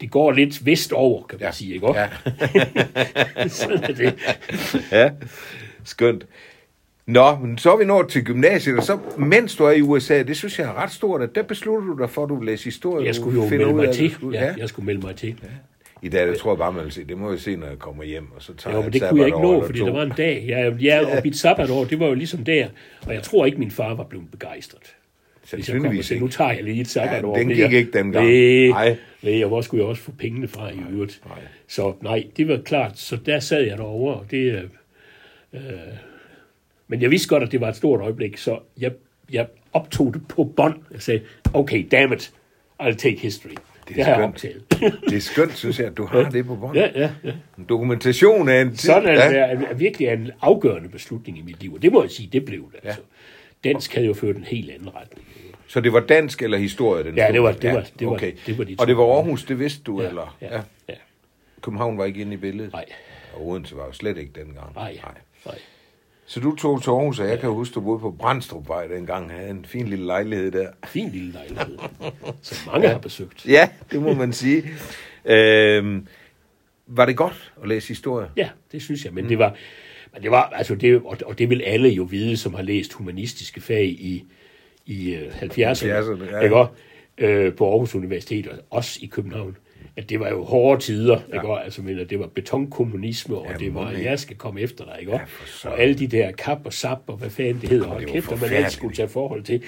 det går lidt vestover, kan man Ja. ja. sige, ikke også? Ja. [laughs] sådan er det. ja, skønt. Nå, men så er vi nået til gymnasiet, og så, mens du er i USA, det synes jeg er ret stort, at der beslutter du dig for, at du vil læse historie. Jeg skulle jo melde ud af, mig du til. skulle- Ja, jeg skulle melde mig til. I dag, det tror jeg bare, man vil se. Det må jeg se, når jeg kommer hjem, og så tager Jo, jeg men et det kunne jeg ikke nå, fordi der var en dag. Ja, ja, og [laughs] mit sabbatår, det var jo ligesom der. Og jeg tror ikke, min far var blevet begejstret. Jeg Sandsynligvis sagde, nu ikke. tager jeg lige et sabbatår. Ja, den mere. gik ikke dengang. Nej, Nej. nej, og hvor skulle jeg også få pengene fra i øvrigt? nej. Så nej, det var klart. Så der sad jeg derovre, og det... Øh, øh, men jeg vidste godt, at det var et stort øjeblik, så jeg, jeg optog det på bånd. Jeg sagde, okay, damn it, I'll take history. Det, det har jeg skønt. optaget. Det er skønt, synes jeg, at du har det på bånd. ja, ja, ja. En dokumentation af en tid. Sådan er, ja. er, er virkelig en afgørende beslutning i mit liv, og det må jeg sige, det blev det. Altså. Dansk havde jo ført en helt anden retning. Så det var dansk eller historie? Den Ja, det var- det var- det var- okay. det var de Og det var Aarhus, det vidste du, Ja, eller? ja, ja. København var ikke inde i billedet? Nej, Og Odense var jo slet ikke dengang. nej, nej. Så du tog til Aarhus, og jeg kan huske, du boede på Brandstrupvej dengang. Havde en fin lille lejlighed der. Fin lille lejlighed, som mange har besøgt. Ja, det må man sige. [laughs] Øhm, var det godt at læse historie? Ja, det synes jeg, men det var, det var altså det, og, det vil alle jo vide, som har læst humanistiske fag i, i øh, 70'erne, 70'erne, ja. ikke? Øh, på Aarhus Universitet, og også i København, at det var jo hårde tider, ja. ikke? Altså, men at det var betonkommunisme, og Ja, det var, det. jeg skal komme efter dig, ikke søren. og alle de der kap og sap, og hvad fanden det hedder, og kæft, og man altid skulle tage forhold til,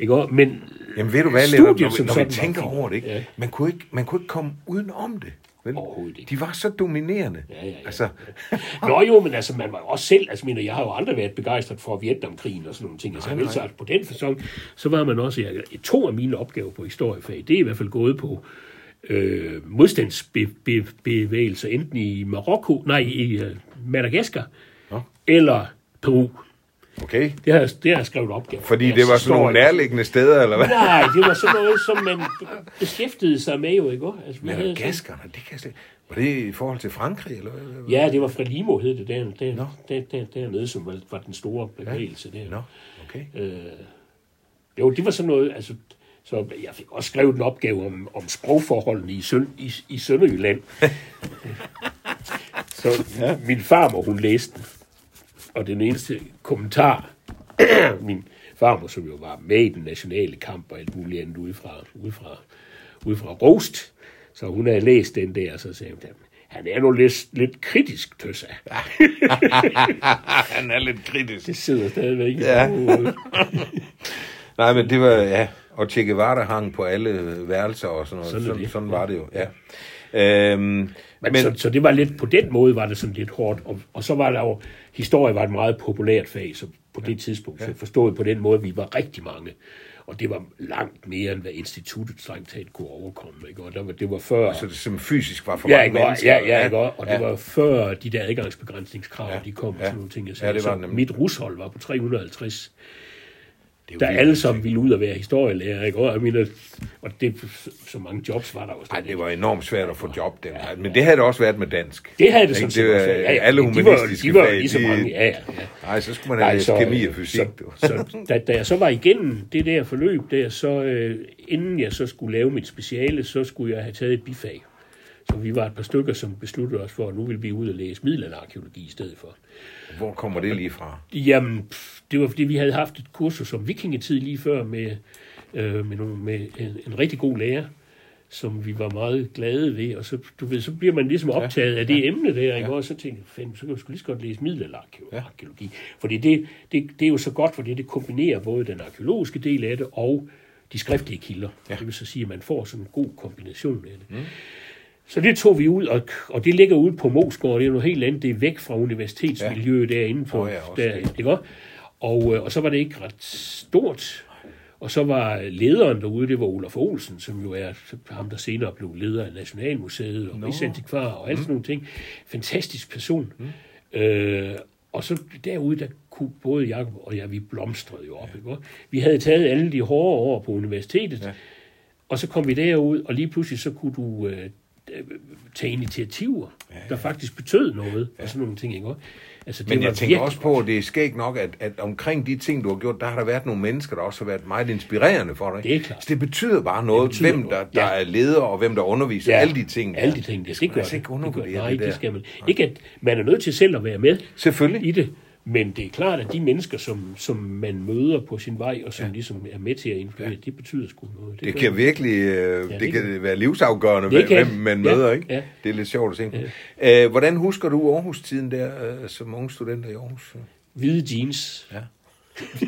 ikke? Men Jamen ved du hvad, Lennart, når, når var tænker over det, ikke? Ja. Man, kunne ikke, man kunne ikke komme uden om det. Vel? Overhovedet ikke. De var så dominerende. Ja, ja, ja. Altså, [laughs] Nå jo, men altså, man var også selv, altså mener, jeg har jo aldrig været begejstret for Vietnamkrigen og sådan nogle ting. Altså, Nej, nej. så på den fasong, så var man også, jeg, to af mine opgaver på historiefag, det er i hvert fald gået på øh, modstandsbevægelser, enten i Marokko, nej, i uh, Madagaskar, Nå. eller Peru. Okay. Det har, det har jeg skrevet opgaver. Fordi Ja, det var så sådan nogle nærliggende steder, eller hvad? Nej, det var sådan noget, som man beskæftigede sig med jo, ikke? Altså, vi havde Madagaskerne, det kan jeg Var det i forhold til Frankrig, eller hvad? Ja, det var fra Limo, hed det der, der, der, der, dernede, som var, var den store bevægelse der. Nå, okay. Øh, jo, det var sådan noget, altså, så jeg fik også skrevet en opgave om, om sprogforholdene i, Søn, i, i Sønderjylland. [laughs] Så ja. min farmor, hun læste den. Og den eneste kommentar, [clears throat] min farmor, som jo var med i den nationale kamp og alt muligt andet ude fra, ude fra, ude fra Rost, så hun havde læst den der, og så sagde hun, han er nu lidt, lidt kritisk, tøs [laughs] [laughs] Han er lidt kritisk. Det sidder stadigvæk i Ja. [laughs] Nej, men det var, ja, og Che Guevara hang på alle værelser og sådan noget. Sådan Sådan, sådan var det jo, ja. Øhm, Men, men, så, så det var lidt, på den måde var det sådan lidt hårdt. Og, og så var der jo, historie var et meget populært fag, så på det tidspunkt, så forstået på den måde, vi var rigtig mange. Og det var langt mere, end hvad instituttet strengt taget kunne overkomme. Ikke? Og der var, det var før... så det som fysisk var for Ja, mange mennesker. ja, ja, ikke? Og og det ja. var før de der adgangsbegrænsningskrav, Ja, de kom og ja. sådan nogle ting. Jeg Ja, det var nemlig. mit rushold var på 350 Det er der alle sammen ville ud og være historielærer, ikke? Og, jeg mener, og det, så mange jobs var der jo Ej, slet det var enormt svært at få job den ja, Men det havde det også været med dansk. Det havde det sådan set også været. Ja, ja. Alle de var, humanistiske de var fag, lige så mange. Ja, ja. Nej, så skulle man have læst kemi og fysik. Så, [laughs] så da, da jeg så var igennem det der forløb der, så øh, inden jeg så skulle lave mit speciale, så skulle jeg have taget et bifag. Så vi var et par stykker, som besluttede os for, at nu ville vi ud og læse middelalderarkeologi i stedet for. Hvor kommer det lige fra? Jamen, pff, det var fordi, vi havde haft et kursus om vikingetid lige før med, øh, med, nogle, med en, en rigtig god lærer, som vi var meget glade ved, og så, du ved, så bliver man ligesom optaget af det emne der, ikke? og så tænkte jeg, fandme, så kan sgu lige så godt læse middelalderarkeologi. Fordi det, det, det er jo så godt, fordi det kombinerer både den arkeologiske del af det, og de skriftlige kilder. Ja. Det vil så sige, at man får sådan en god kombination af det. Mm. Så det tog vi ud, og, og det ligger ude på Mosgård, det er noget helt andet, det er væk fra universitetsmiljøet ja. derinde på, ja, der, det. ikke? Og, øh, og så var det ikke ret stort. Og så var lederen derude, det var Olaf Olsen, som jo er ham, der senere blev leder af Nationalmuseet og Rigsantikvar og alt sådan nogle ting. Fantastisk person. Mm. Øh, og så derude, der kunne både Jacob og jeg, vi blomstrede jo op. Ikke? også? Vi havde taget alle de hårde år på universitetet, ja. og så kom vi derud, og lige pludselig så kunne du øh, tage initiativer, ja, ja. der faktisk betød noget, ja. og sådan nogle ting. Ikke? Altså, det Men jeg tænker virkelig også på, at det er skægt nok, at, at omkring de ting, du har gjort, der har der været nogle mennesker, der også har været meget inspirerende for dig. Det er klart. Så det betyder bare noget, Det betyder hvem der, noget, der ja. er leder, og hvem der underviser. Ja, Alle de ting. der. Alle de ting, det skal man gøre altså ikke det. Det undervurdere Nej, det det, der. skal man. Ikke at man er nødt til selv at være med Selvfølgelig. i det, men det er klart, at de mennesker, som, som man møder på sin vej, og som ja. ligesom er med til at influere, ja. det betyder sgu noget. Det gør kan virkelig øh, Ja, det, det kan kan- være livsafgørende, Det hvem, kan. man Ja, møder. ikke? ja. Det er lidt sjovt at tænke på. Øh, hvordan husker du Aarhus-tiden der, øh, som unge studenter i Aarhus? Hvide jeans. Ja. [laughs]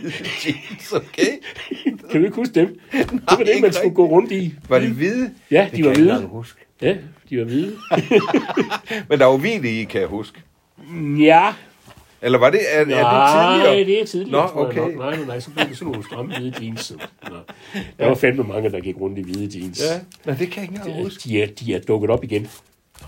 Jeans, okay. [laughs] Kan du ikke huske dem? [laughs] det var det, man skulle gå rundt i. Var de hvide? Ja, det de kan var hvide. huske. Ja, de var hvide. Men der var hvide i, kan jeg huske. ja, Eller var det, er, er det nej, tidligere? det er tidligere, Nå, tror jeg okay. nok. Nej, nej, nej, så blev det sådan nogle stramme hvide jeans. Nå. Der var fandme mange, der gik rundt i hvide jeans. Ja, men det kan jeg ikke engang huske. de er, de er dukket op igen.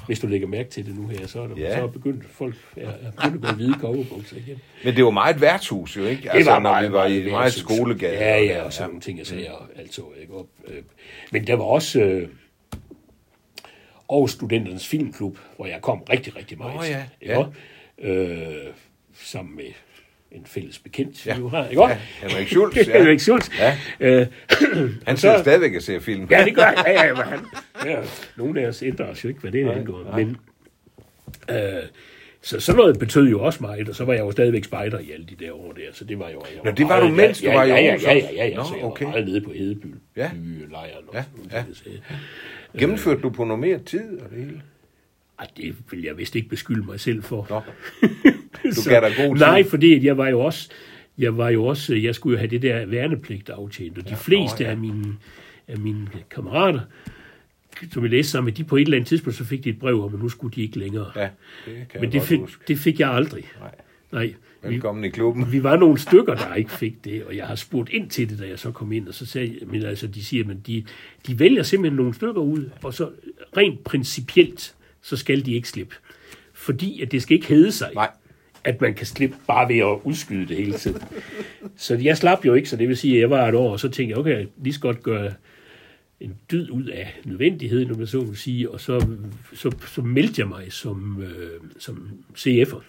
Hvis du lægger mærke til det nu her, så er, der, Ja. ja. så er begyndt, folk er, er begyndt at gå hvide coverbukser igen. Men det var meget værtshus jo, ikke? Altså, når vi var i meget værtshus. skolegade. Ja, ja, og sådan nogle ting, jeg sagde, og alt så, ikke? Og, øh, men der var også øh, Aarhus Studenternes Filmklub, hvor jeg kom rigtig, rigtig meget. Nå ja, ikke? ja. Øh, sammen med en fælles bekendt, Ja. vi jo har, ikke? Ja, Henrik Schultz, [laughs] ja. Henrik Schultz. Ja. Øh, Han [clears throat] så- sidder stadigvæk og ser film. Ja, det gør jeg. [laughs] Ja, ja, han, ja, nogle af os ændrer os jo ikke, hvad det angår. Men øh, så sådan noget betød jo også meget, og så var jeg jo stadigvæk spejder i alle de der år der, så det var jo... Jeg Nå, det var du, mens du ja, var i ja, ja, Aarhus ja, ja, også? ja, ja, Nå, så jeg okay. var meget nede på Hedeby, Ja. lejren og Ja, sådan ja. ting, så- Gennemførte du på noget mere tid og det hele? Ej, det vil jeg vist ikke beskylde mig selv for. Nå. [laughs] Du gav dig god tid. Nej, fordi jeg var jo også, jeg var jo også, jeg skulle jo have det der værnepligt aftjent, og de ja, fleste ja. af, mine, af mine kammerater, som jeg læste sammen med, de på et eller andet tidspunkt, så fik de et brev om, at nu skulle de ikke længere. Ja, det kan Men det fik, huske. det fik jeg aldrig. Nej. Nej. Vi, Velkommen i klubben. vi var nogle stykker, der ikke fik det, og jeg har spurgt ind til det, da jeg så kom ind, og så sagde jeg, men altså, de siger, men de, de vælger simpelthen nogle stykker ud, og så rent principielt, så skal de ikke slippe. Fordi at det skal ikke hedde sig, Nej at man kan slippe bare ved at udskyde det hele tiden. Så jeg slap jo ikke, så det vil sige, at jeg var et år, og så tænkte jeg, okay, jeg lige så godt gøre en dyd ud af nødvendigheden, om jeg så må sige, og så, så, så meldte jeg mig som, øh, som CF'er.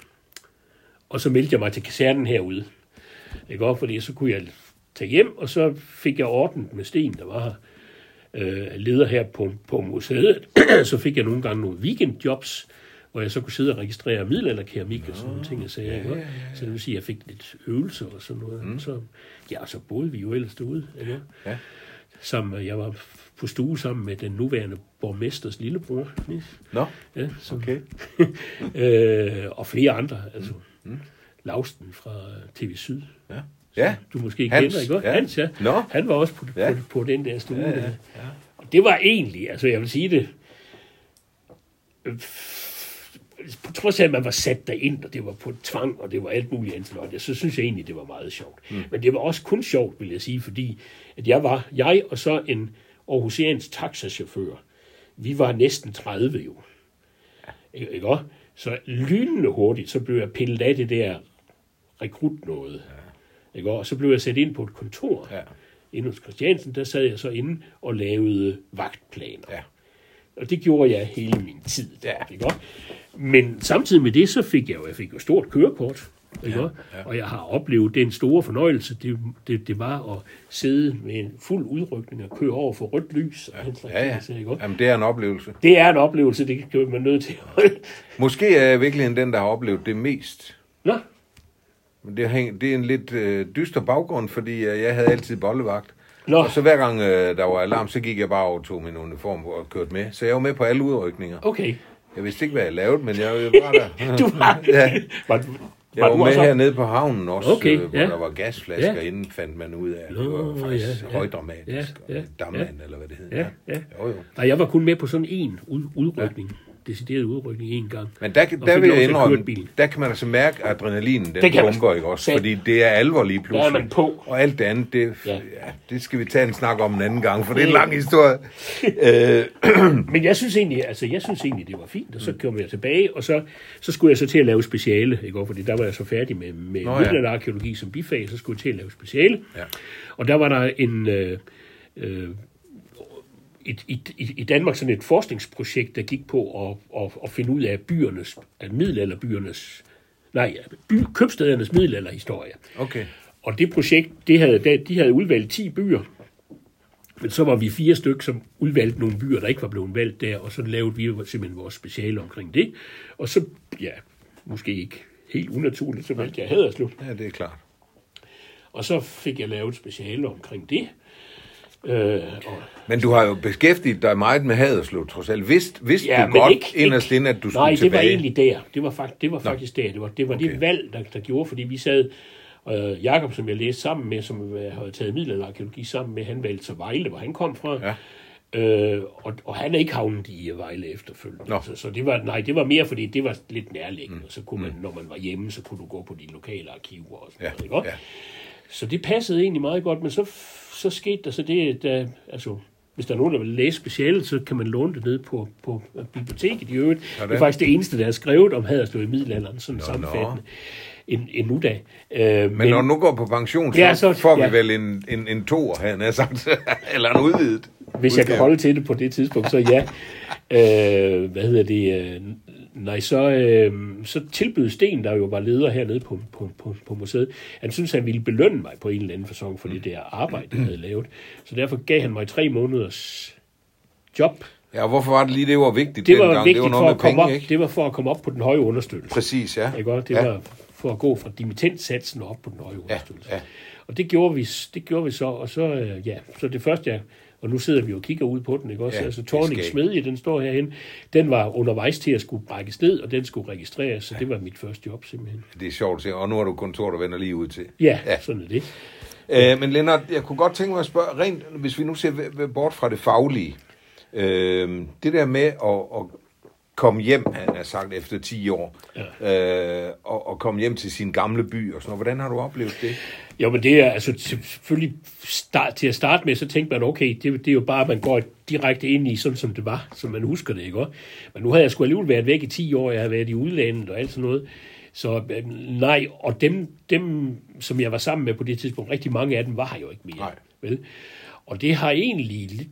Og så meldte jeg mig til kasernen herude. Ikke også? Fordi så kunne jeg tage hjem, og så fik jeg ordnet med Sten, der var her, øh, leder her på, på museet. [clears throat] så fik jeg nogle gange nogle weekendjobs, hvor jeg så kunne sidde og registrere middelalderkeramik og sådan nogle ting, jeg sagde. Ja, ja, ja, Så det vil sige, at jeg fik lidt øvelser og sådan noget. Mm. Så, ja, så boede vi jo ellers derude. Ikke? Ja. Sammen, jeg var på stue sammen med den nuværende borgmesters lillebror. Nå, Ja, som, okay. [laughs] øh, og flere andre. Altså, mm. Lausten fra TV Syd. Ja. Ja, Du måske Hans, kender, ikke? også? ja. Hans, ja. Nå. Han var også på, Ja. på, på den der stue. Ja, ja, der. Og det var egentlig, altså jeg vil sige det, trods af, at man var sat derind, og det var på tvang, og det var alt muligt andet, så synes jeg egentlig, det var meget sjovt. Mm. Men det var også kun sjovt, vil jeg sige, fordi at jeg var, jeg og så en Aarhusiansk taxachauffør, vi var næsten 30 jo. Ikke, ikke også? Så lynende hurtigt, så blev jeg pillet af det der rekrut noget. Ja. Ikke? Og så blev jeg sat ind på et kontor. Ja. Inde hos Christiansen, der sad jeg så inde og lavede vagtplaner. Ja. Og det gjorde jeg hele min tid. Der, Ja. ikke? også? Men samtidig med det, så fik jeg jo, jeg fik jo stort kørekort. Ikke? Ja, ja. Og jeg har oplevet den store fornøjelse, det, det, det var at sidde med en fuld udrykning og køre over for rødt lys. Og den slags Ja, ja. ting, ikke? Jamen, det er en oplevelse. Det er en oplevelse, det kan man nødt til. [laughs] Måske er jeg virkelig den, der har oplevet det mest. Nå, Men det, hæng, det er en lidt øh, dyster baggrund, fordi øh, jeg havde altid bollevagt. Nå. Og så hver gang øh, der var alarm, så gik jeg bare over og tog min uniform og kørte med. Så jeg var med på alle udrykninger. okay. Jeg vidste ikke, hvad jeg lavede, men jeg var der. [laughs] Du var, Ja. var, Jeg var var med hernede på havnen også, Okay, øh, hvor ja. der var gasflasker Ja. inden, fandt man ud af. Det var faktisk ja, ja. højdramatisk. Ja, ja, og Damland, eller hvad det hed. Ja, ja. Jo, jo. Nej, jeg var kun med på sådan en ud, udrykning. Decideret udrykning en gang. Men der, der fik vil jeg indrømme, der kan man altså mærke, at adrenalinen den sgu. ikke også? Fordi det er alvor lige pludselig. Der er man på. Og alt det andet, det, ja. Ja. Det skal vi tage en snak om en anden gang, for det er en lang historie. [laughs] øh, [clears throat] Men jeg synes egentlig, altså jeg synes egentlig, det var fint, og så kom jeg tilbage, og så, så skulle jeg så til at lave speciale, ikke? fordi der var jeg så færdig med, med Nå, ja. middelalderarkeologi som bifag, så skulle jeg til at lave speciale. Ja. Og der var der en, øh, øh, i, i, i i Danmark sådan et forskningsprojekt, der gik på at, at, at finde ud af byernes, af middelalderbyernes, nej, by, købstedernes middelalderhistorie. okay. Og det projekt, det havde, de havde udvalgt 10 byer, men så var vi fire stykker, som udvalgte nogle byer, der ikke var blevet valgt der, og så lavede vi simpelthen vores speciale omkring det. Og så, ja, måske ikke helt unaturligt, så valgte jeg Haderslev. Ja, det er klart. Og så fik jeg lavet et speciale omkring det. Øh, og, Men du har jo beskæftiget dig meget med Haderslev, trods alt. Vidste, vidste ja, du godt ikke, inderst ikke, inde, at du skulle Nej, tilbage? det var egentlig der. Det var, fakt, det var faktisk der. Det var, det, var Okay. det valg, der, der gjorde, fordi vi sad... Øh, Jakob, som jeg læste sammen med, som jeg havde taget middelalderarkeologi sammen med, han valgte så Vejle, hvor han kom fra. Ja. Øh, og, og han er ikke havnet i øh, Vejle efterfølgende. Nå. Så, så det var, nej, det var mere, fordi det var lidt nærliggende. Mm. Så kunne man, når man var hjemme, så kunne du gå på de lokale arkiver og sådan Ja, noget. Ikke? ja. Så det passede egentlig meget godt, men så, så skete der så det, da, altså, hvis der er nogen, der vil læse specialet, så kan man låne det ned på, på biblioteket i øvrigt. Sådan. Det er faktisk det eneste, der er skrevet om Haderslev i middelalderen, sådan Nå, sammenfattende, en, endnu da. Øh, Men når du nu går på pension, så, Ja, ja, så- får ja. vi vel en, en, en toer, han har sagt. [laughs] Eller en udvidet. Hvis jeg kan holde til det på det tidspunkt, så ja. Øh, hvad hedder det? Nej, så, øh, så tilbød Sten, der jo var leder hernede på, på, på, på museet, han synes, han ville belønne mig på en eller anden fasong for det der arbejde, jeg havde lavet. Så derfor gav han mig tre måneders job. Ja, og hvorfor var det lige, det var vigtigt Det var dengang? vigtigt det var for noget at med komme penge, op, ikke? det var for at komme op på den høje understøttelse. Præcis, ja. Ikke? Det ja. var for at gå fra dimittentsatsen op på den høje understøttelse. ja. Og det gjorde, vi, det gjorde vi så, og så, øh, ja, så det første, jeg, og nu sidder vi jo og kigger ud på den, ikke også? Ja, altså, Torning Smedje, den står herhen, den var undervejs til at skulle brækkes ned, og den skulle registreres, så det var mit første job simpelthen. Det er sjovt at se, og nu har du kontor, der vender lige ud til. Ja, Ja. ja. sådan er det. Øh, men Lennart, jeg kunne godt tænke mig at spørge, rent, hvis vi nu ser bort fra det faglige, øh, det der med at, at komme hjem, han har sagt, efter 10 år, ja. øh, og, og komme hjem til sin gamle by og sådan noget. Hvordan har du oplevet det? Jo, men det er altså selvfølgelig start, til at starte med, så tænkte man, okay, det, det er jo bare, at man går direkte ind i sådan, som det var, som man husker det, ikke også? Men nu havde jeg sgu alligevel været væk i 10 år, jeg havde været i udlandet og alt sådan noget. Så øh, nej, og dem, dem, som jeg var sammen med på det tidspunkt, rigtig mange af dem var her jo ikke mere. Nej. Vel? Og det har egentlig lidt,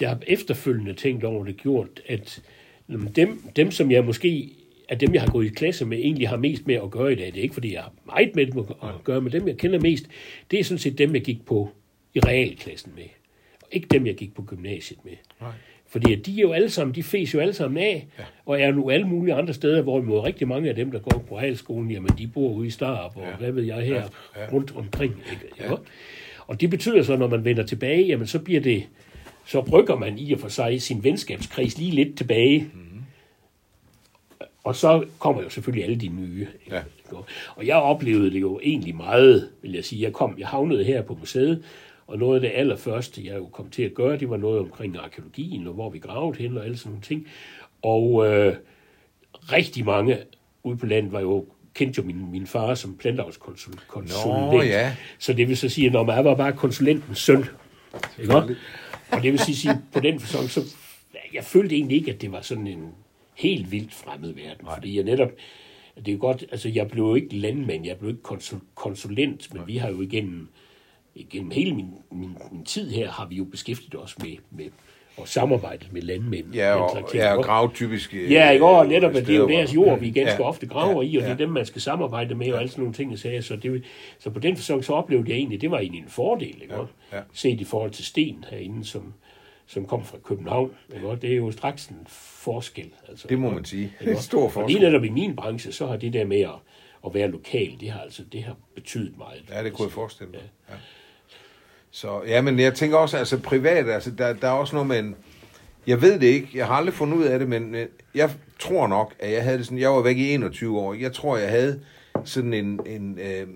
jeg har efterfølgende tænkt over det gjort, at jamen, dem, dem, som jeg måske at dem, jeg har gået i klasse med, egentlig har mest med at gøre i dag. Det er ikke, fordi jeg har meget med dem at gøre, men dem, jeg kender mest, det er sådan set dem, jeg gik på i realklassen med. Og ikke dem, jeg gik på gymnasiet med. Nej. Fordi de er jo alle sammen, de fes jo alle sammen af, ja. og er nu alle mulige andre steder, hvor rigtig mange af dem, der går på halskolen, jamen de bor ude i Starp, og ja. hvad ved jeg her, ja. Ja. rundt omkring. Ikke? Ja. Og det betyder så, når man vender tilbage, jamen så bliver det, så rykker man i og for sig sin venskabskreds lige lidt tilbage. Mm. Og så kommer jo selvfølgelig alle de nye. Ja. Og jeg oplevede det jo egentlig meget, vil jeg sige. Jeg kom, jeg havnede her på museet, og noget af det allerførste, jeg jo kom til at gøre, det var noget omkring arkeologien, og hvor vi gravede hen, og alle sådan nogle ting. Og øh, rigtig mange ude på landet var jo kendte jo min, min far som plantavskonsulent. Nå, ja. Så det vil så sige, at når man var bare konsulentens søn. Ikke? Og det vil sige, på den fasong, så jeg følte egentlig ikke, at det var sådan en helt vildt fremmed verden. Nej. Fordi jeg netop, det er godt, altså jeg blev jo ikke landmand, jeg blev ikke konsul, konsulent, men Nej. vi har jo igennem, igennem hele min, min, min tid her, har vi jo beskæftiget os med, med og samarbejdet med landmænd. Ja, og, ja, og grav typisk. Ja, ikke og netop, at det er jo deres jord, vi ganske ja, ofte graver ja, i, og ja. det er dem, man skal samarbejde med, og alle sådan nogle ting, sagde, så, det, så på den fasong, så oplevede jeg egentlig, det var egentlig en fordel, ikke? Ja, ja. set i forhold til Sten herinde, som, som kom fra København. Ikke? Det er jo straks en forskel. Altså, det må man sige. Det er en stor forskel. Og lige netop i min branche, så har det der med at, at være lokal, det har, altså, det har betydet meget. Ja, det kunne jeg forestille mig. Ja. Så ja, men jeg tænker også, altså privat, altså der, der er også noget med en, jeg ved det ikke, jeg har aldrig fundet ud af det, men jeg tror nok, at jeg havde det sådan, jeg var væk i 21 år, jeg tror, jeg havde sådan en, en øh,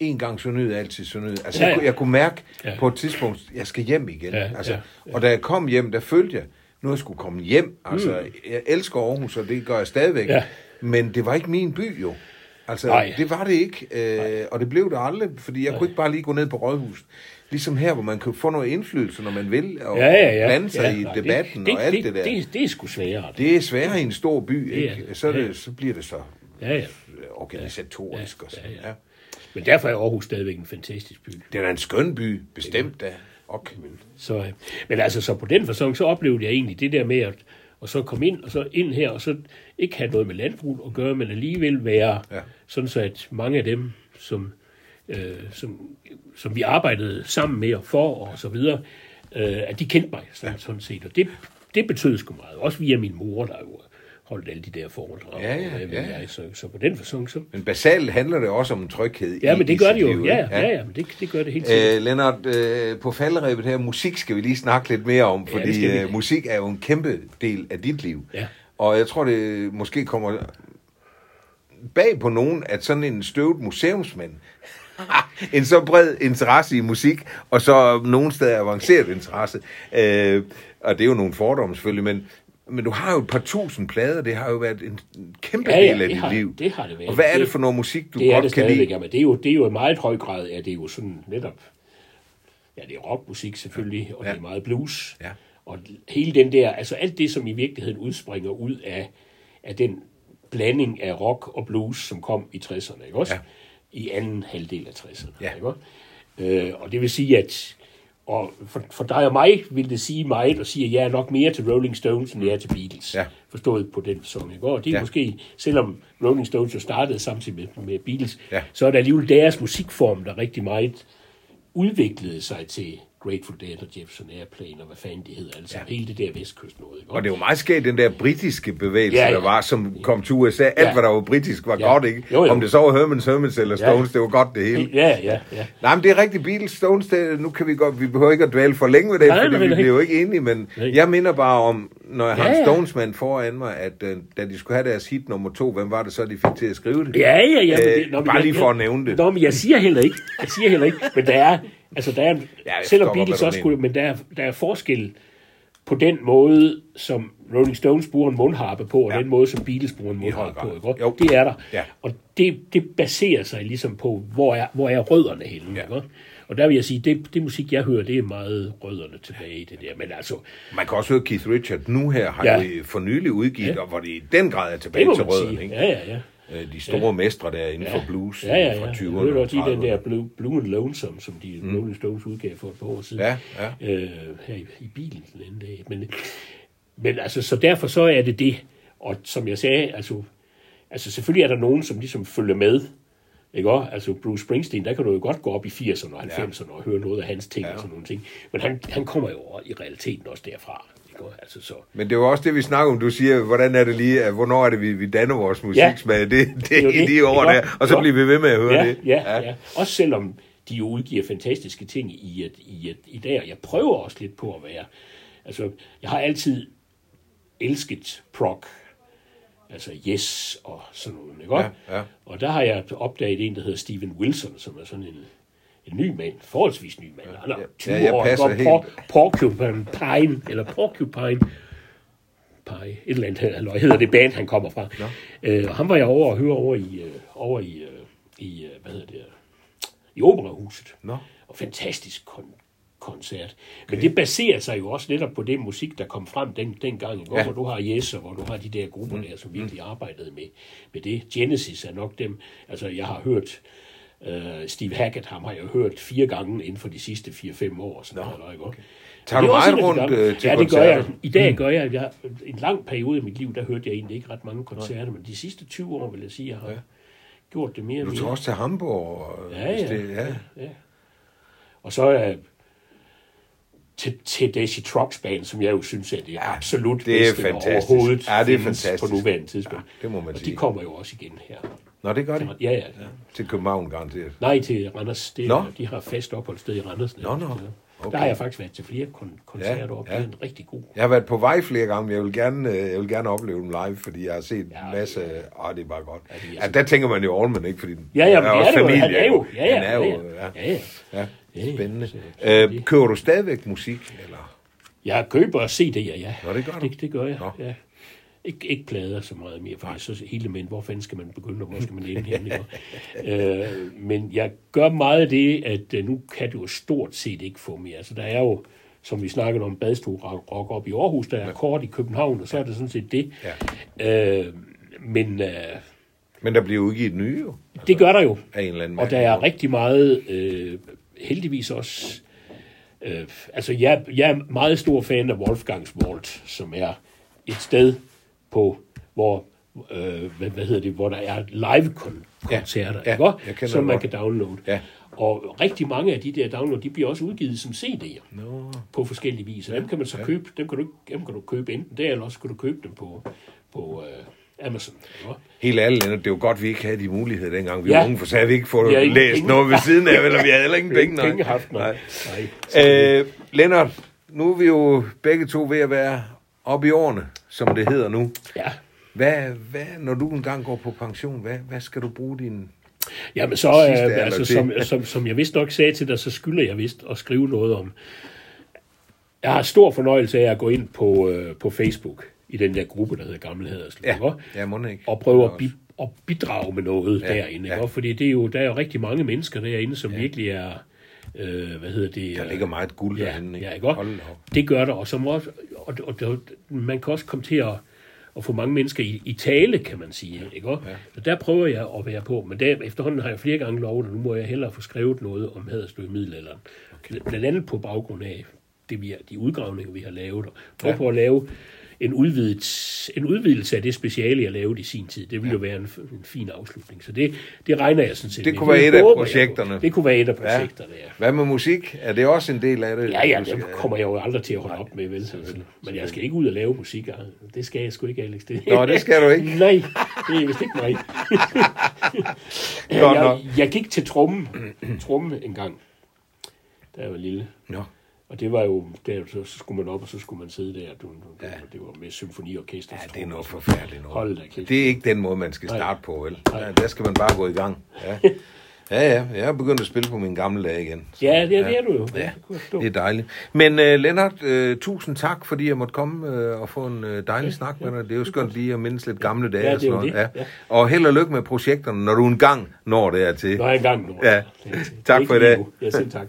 en gang så nød, altid så nød. Altså, ja, ja. Jeg, jeg kunne mærke ja. på et tidspunkt, jeg skal hjem igen. Ja, altså, ja, ja. Og da jeg kom hjem, der følte jeg, nu jeg skulle komme hjem. Altså, mm. jeg elsker Aarhus, og det gør jeg stadigvæk. Ja. Men det var ikke min by, jo. Altså, Nej. det var det ikke. Øh, og det blev det aldrig, fordi jeg Nej. kunne ikke bare lige gå ned på Rådhuset. Ligesom her, hvor man kan få noget indflydelse, når man vil, og, ja, ja, ja. blande sig ja, i debatten det, og alt det, det der. Det, det er sgu sværere. Det, er sværere i en stor by, ikke? Ja, så, det, ja. så bliver det så ja, ja. organisatorisk. Ja, og sådan, ja, ja. ja. Men derfor er Aarhus stadigvæk en fantastisk by. Det er en skøn by, bestemt da. Okay. Så, men altså, så på den fasong, så oplevede jeg egentlig det der med at og så komme ind, og så ind her, og så ikke have noget med landbrug at gøre, men alligevel være ja. sådan så, at mange af dem, som, øh, som, som vi arbejdede sammen med og for og så videre, øh, at de kendte mig sådan, ja. sådan set. Og det, det betød sgu meget. Også via min mor, der jo holdt alle de der foredrag. Ja, ja, ja. Jeg, så, så på den fasong, så... Men basalt handler det også om tryghed Ja, men det gør det jo. Liv, ja, ja, ja, men det, det gør det helt sikkert. Øh, Lennart, øh, på falderæbet her, musik skal vi lige snakke lidt mere om, fordi ja, øh, musik er jo en kæmpe del af dit liv. Ja. Og jeg tror, det måske kommer bag på nogen, at sådan en støvet museumsmand [laughs] en så bred interesse i musik, og så nogen steder avanceret interesse. Øh, og det er jo nogle fordomme selvfølgelig, men, men du har jo et par tusind plader, det har jo været en kæmpe ja, ja, del af dit har, liv. det har det været. Og hvad er det for noget musik, du det godt kan lide? Jamen, det, er jo, det er jo i meget høj grad, at det er jo sådan netop, ja, det er rockmusik selvfølgelig, og ja. det er meget blues. Ja. Og hele den der, altså alt det, som i virkeligheden udspringer ud af, af den blanding af rock og blues, som kom i 60'erne, ikke også? Ja. I anden halvdel af 60'erne, ja. ikke også? Øh, og det vil sige, at og for, for dig og mig vil det sige meget at sige, at jeg er nok mere til Rolling Stones, end jeg er til Beatles. Ja. Forstået på den som ikke? Og det er ja. måske, selvom Rolling Stones jo startede samtidig med, med Beatles, ja. så er det alligevel deres musikform, der rigtig meget udviklede sig til Grateful Dead og Jefferson Airplane og hvad fanden de hedder, altså ja. hele det der vestkyst noget. Ikke? Og det var meget skægt, den der britiske bevægelse, ja, ja. der var, som ja. kom til USA. Alt, ja. hvad der var britisk, var ja. godt, ikke? Jo, jo. Om det så var Hermans, Hermans eller Stones, ja. det var godt det hele. Ja, ja, ja. Nej, men det er rigtigt, Beatles, Stones, det, nu kan vi godt, vi behøver ikke at dvæle for længe ved det, Nej, fordi vi bliver jo ikke enige, men Nej. jeg minder bare om, når jeg ja, har en Stones-mand foran mig, at uh, da de skulle have deres hit nummer to, hvem var det så, de fik til at skrive det? Ja, ja, ja. Æh, det, nå, bare jeg, lige for at nævne det. Nå, men jeg siger heller ikke, jeg siger heller ikke, men der er, Altså, der er, ja, selvom Beatles også skulle, men der er, der er forskel på den måde, som Rolling Stones bruger en mundharpe på, og ja. den måde, som Beatles bruger en mundharpe på. Ikke? Jo. Det er der. Ja. Og det, det baserer sig ligesom på, hvor er, hvor er rødderne henne. Ja. Ikke? Og der vil jeg sige, det, det musik, jeg hører, det er meget rødderne tilbage i det der. Men altså, Man kan også høre Keith Richards nu her, har ja. jo for nylig udgivet, ja. og hvor det i den grad er tilbage til rødderne. Ikke? Ja, ja, ja. Øh, de store ja. mestre der inden ja. for blues ja, ja, ja. fra 20'erne. Det var også den der Blue, Blue and Lonesome, som de mm. Rolling Stones udgav for et par år siden. Ja, ja. Øh, her i, i bilen den anden dag. Men, men altså, så derfor så er det det. Og som jeg sagde, altså, altså selvfølgelig er der nogen, som ligesom følger med. Ikke også? Altså Bruce Springsteen, der kan du jo godt gå op i 80'erne og 90'erne ja. og høre noget af hans ting ja. og sådan nogle ting. Men han, han kommer jo i realiteten også derfra. Og Altså, så, Men det er jo også det, vi snakker om. Du siger, hvordan er det lige, at hvornår er det, vi, vi danner vores musiksmag? Ja. Det, det, er er i de år ikke? der, og så bliver vi ved med at høre ja, det. Ja, ja, ja. Også selvom de jo udgiver fantastiske ting i, et, i, et, i dag, og jeg prøver også lidt på at være... Altså, jeg har altid elsket prog. Altså Yes og sådan noget, ikke? Ja, ja. Og der har jeg opdaget en, der hedder Steven Wilson, som er sådan en, en ny mand, forholdsvis ny mand. Han er Ja, 20 ja, jeg år, passer helt. por, Porcupine Pine, eller Porcupine Pie, et eller andet eller hedder det band, han kommer fra. Øh, og ham var jeg over og høre over i, øh, over i, øh, i øh, hvad hedder det, i operahuset. Nå. Og fantastisk kon- koncert. Men det baserer sig jo også netop på den musik, der kom frem den, dengang? Ja. hvor du har Yes, og hvor du har de der grupper der, som virkelig arbejdede med, med det. Genesis er nok dem, altså jeg har hørt uh, Steve Hackett, ham har jeg hørt fire gange inden for de sidste 4-5 år. Sådan noget, ikke? Okay. Tager du meget rundt, øh, til Ja, det gør jeg. I dag gør jeg, jeg. En lang periode i mit liv, der hørte jeg egentlig ikke ret mange koncerter, men de sidste 20 år, vil jeg sige, jeg har gjort det mere og Du mere. tager også til Hamburg. Og, Ja, ja. Det, ja. Ja. Og så er til, til Daisy Trucks Band, som jeg jo synes er det absolut det er bedste, fantastisk. overhovedet Ja, det er fantastisk. på nuværende tidspunkt. Ja, det må man og de sige. kommer jo også igen her. Nå, det gør det. Ja, ja. Til København, garanteret. Nej, til Randers. Det, Nå. er, de har fast opholdssted i Randers. Nå, nå. Ja. Okay. Der har jeg faktisk været til flere kon- koncerter Ja, op. ja. Det er en rigtig god. Jeg har været på vej flere gange, men jeg vil gerne, øh, jeg vil gerne opleve dem live, fordi jeg har set Ja, en masse... Åh, det er bare godt. Ja, det er Ja, der tænker man jo Allman, ikke? Fordi Ja, ja, men det også er familie, Han er jo. Ja, ja. Han er jo, ja, ja. ja. ja. ja. Ja, ja. Spændende. Så- så Øh, køber du stadigvæk musik, eller? Jeg køber CD'er, ja. Nå, det gør du. Det, det gør jeg, Nå. ja. Ikke, ikke plader så meget mere, faktisk. Så hele men, hvor fanden skal man begynde, og hvor skal man ende henne? øh, men jeg gør meget det, at øh, nu kan du jo stort set ikke få mere. Altså, der er jo, som vi snakkede om, badstue rock op i Aarhus, der er kort i København, og så er det sådan set det. Ja. Øh, men øh, Men der bliver udgivet nye, jo. det gør der jo. Af en eller anden Og der er rigtig meget, øh, heldigvis også, øh, altså jeg, jeg er meget stor fan af Wolfgangs Vault, som er et sted på, hvor, øh, hvad, hvad hedder det, hvor der er live-koncerter, Ja, ikke? ja, kender som man godt. kan downloade. Ja. Og rigtig mange af de der download, de bliver også udgivet som CD'er Nå. på forskellige vis. Og dem kan man så købe, dem kan, du, dem kan du købe enten der, eller også kan du købe dem på, på øh, Amazon. Ikke? Helt ærligt, det var godt, vi ikke havde de muligheder dengang. Vi Ja. var unge, for så havde vi ikke fået ingen læst penge. noget ved siden af, eller vi havde heller ingen penge. Ingen penge haft, nej. nej. Øh, Lennart, nu er vi jo begge to ved at være oppe i årene, som det hedder nu. Ja. Hvad, hvad, når du engang går på pension, hvad, hvad skal du bruge din... Jamen så, øh, altså, som, som, som jeg vist nok sagde til dig, så skylder jeg vist at skrive noget om. Jeg har stor fornøjelse af at gå ind på, øh, på Facebook, i den der gruppe, der hedder Gamle Haderslev, Ja, ikke? ja må ikke. og prøve at, bi, at bidrage med noget ja, derinde. ja. Ikke? Fordi det er jo, der er jo rigtig mange mennesker derinde, som ja. virkelig er, øh, hvad hedder det? Der ligger meget guld ja, derinde, ikke? Ja, ikke? Hold op. Det gør der, og, som også, og, og, og man kan også komme til at, at få mange mennesker i, i tale, kan man sige. Ikke? Ja. Så der prøver jeg at være på, men der, efterhånden har jeg flere gange lovet, og nu må jeg hellere få skrevet noget om Haderslev i middelalderen. Okay. Blandt andet på baggrund af det, vi er, de udgravninger, vi har lavet, og prøve ja. på at lave en, udvidet, en udvidelse af det speciale, jeg lavede i sin tid. Det ville ja. jo være en, en fin afslutning. Så det, det regner jeg sådan set Det med. kunne være et af håber jeg på. projekterne. Det kunne være et af projekterne, ja. Hvad med musik? Er det også en del af det? Ja, ja, det kommer jeg jo aldrig til at holde op med, vel? Altså, men jeg skal ikke ud og lave musik. Det skal jeg sgu ikke, Alex. Det. Nå, det skal du ikke. [laughs] Nej, det er vist ikke mig. [laughs] Jeg, jeg gik til trommen, tromme en gang, da jeg var lille. Nå. Og det var jo, der, så skulle man op, og så skulle man sidde der. Du, du, ja. Det var med symfoniorkester. Ja, det er noget forfærdeligt noget. Hold da kæft. Det er ikke den måde, man skal Nej. starte på, vel? Nej. Ja, der skal man bare gå i gang. Ja. [laughs] Ja, ja, jeg er begyndt at spille på min gamle dage igen. Så, Ja, det, det er du jo. Ja, det jeg er dejligt. Men uh, Lennart, uh, tusind tak, fordi jeg måtte komme uh, og få en uh, dejlig ja, snak med dig. Det er jo skønt lige at mindes lidt gamle dage. Ja, og det er sådan jo noget. det, ja. Og held og lykke med projekterne, når du engang når det til. Nå, en gang nu. Ja. Det- er Tak for i dag. Ja, selv tak.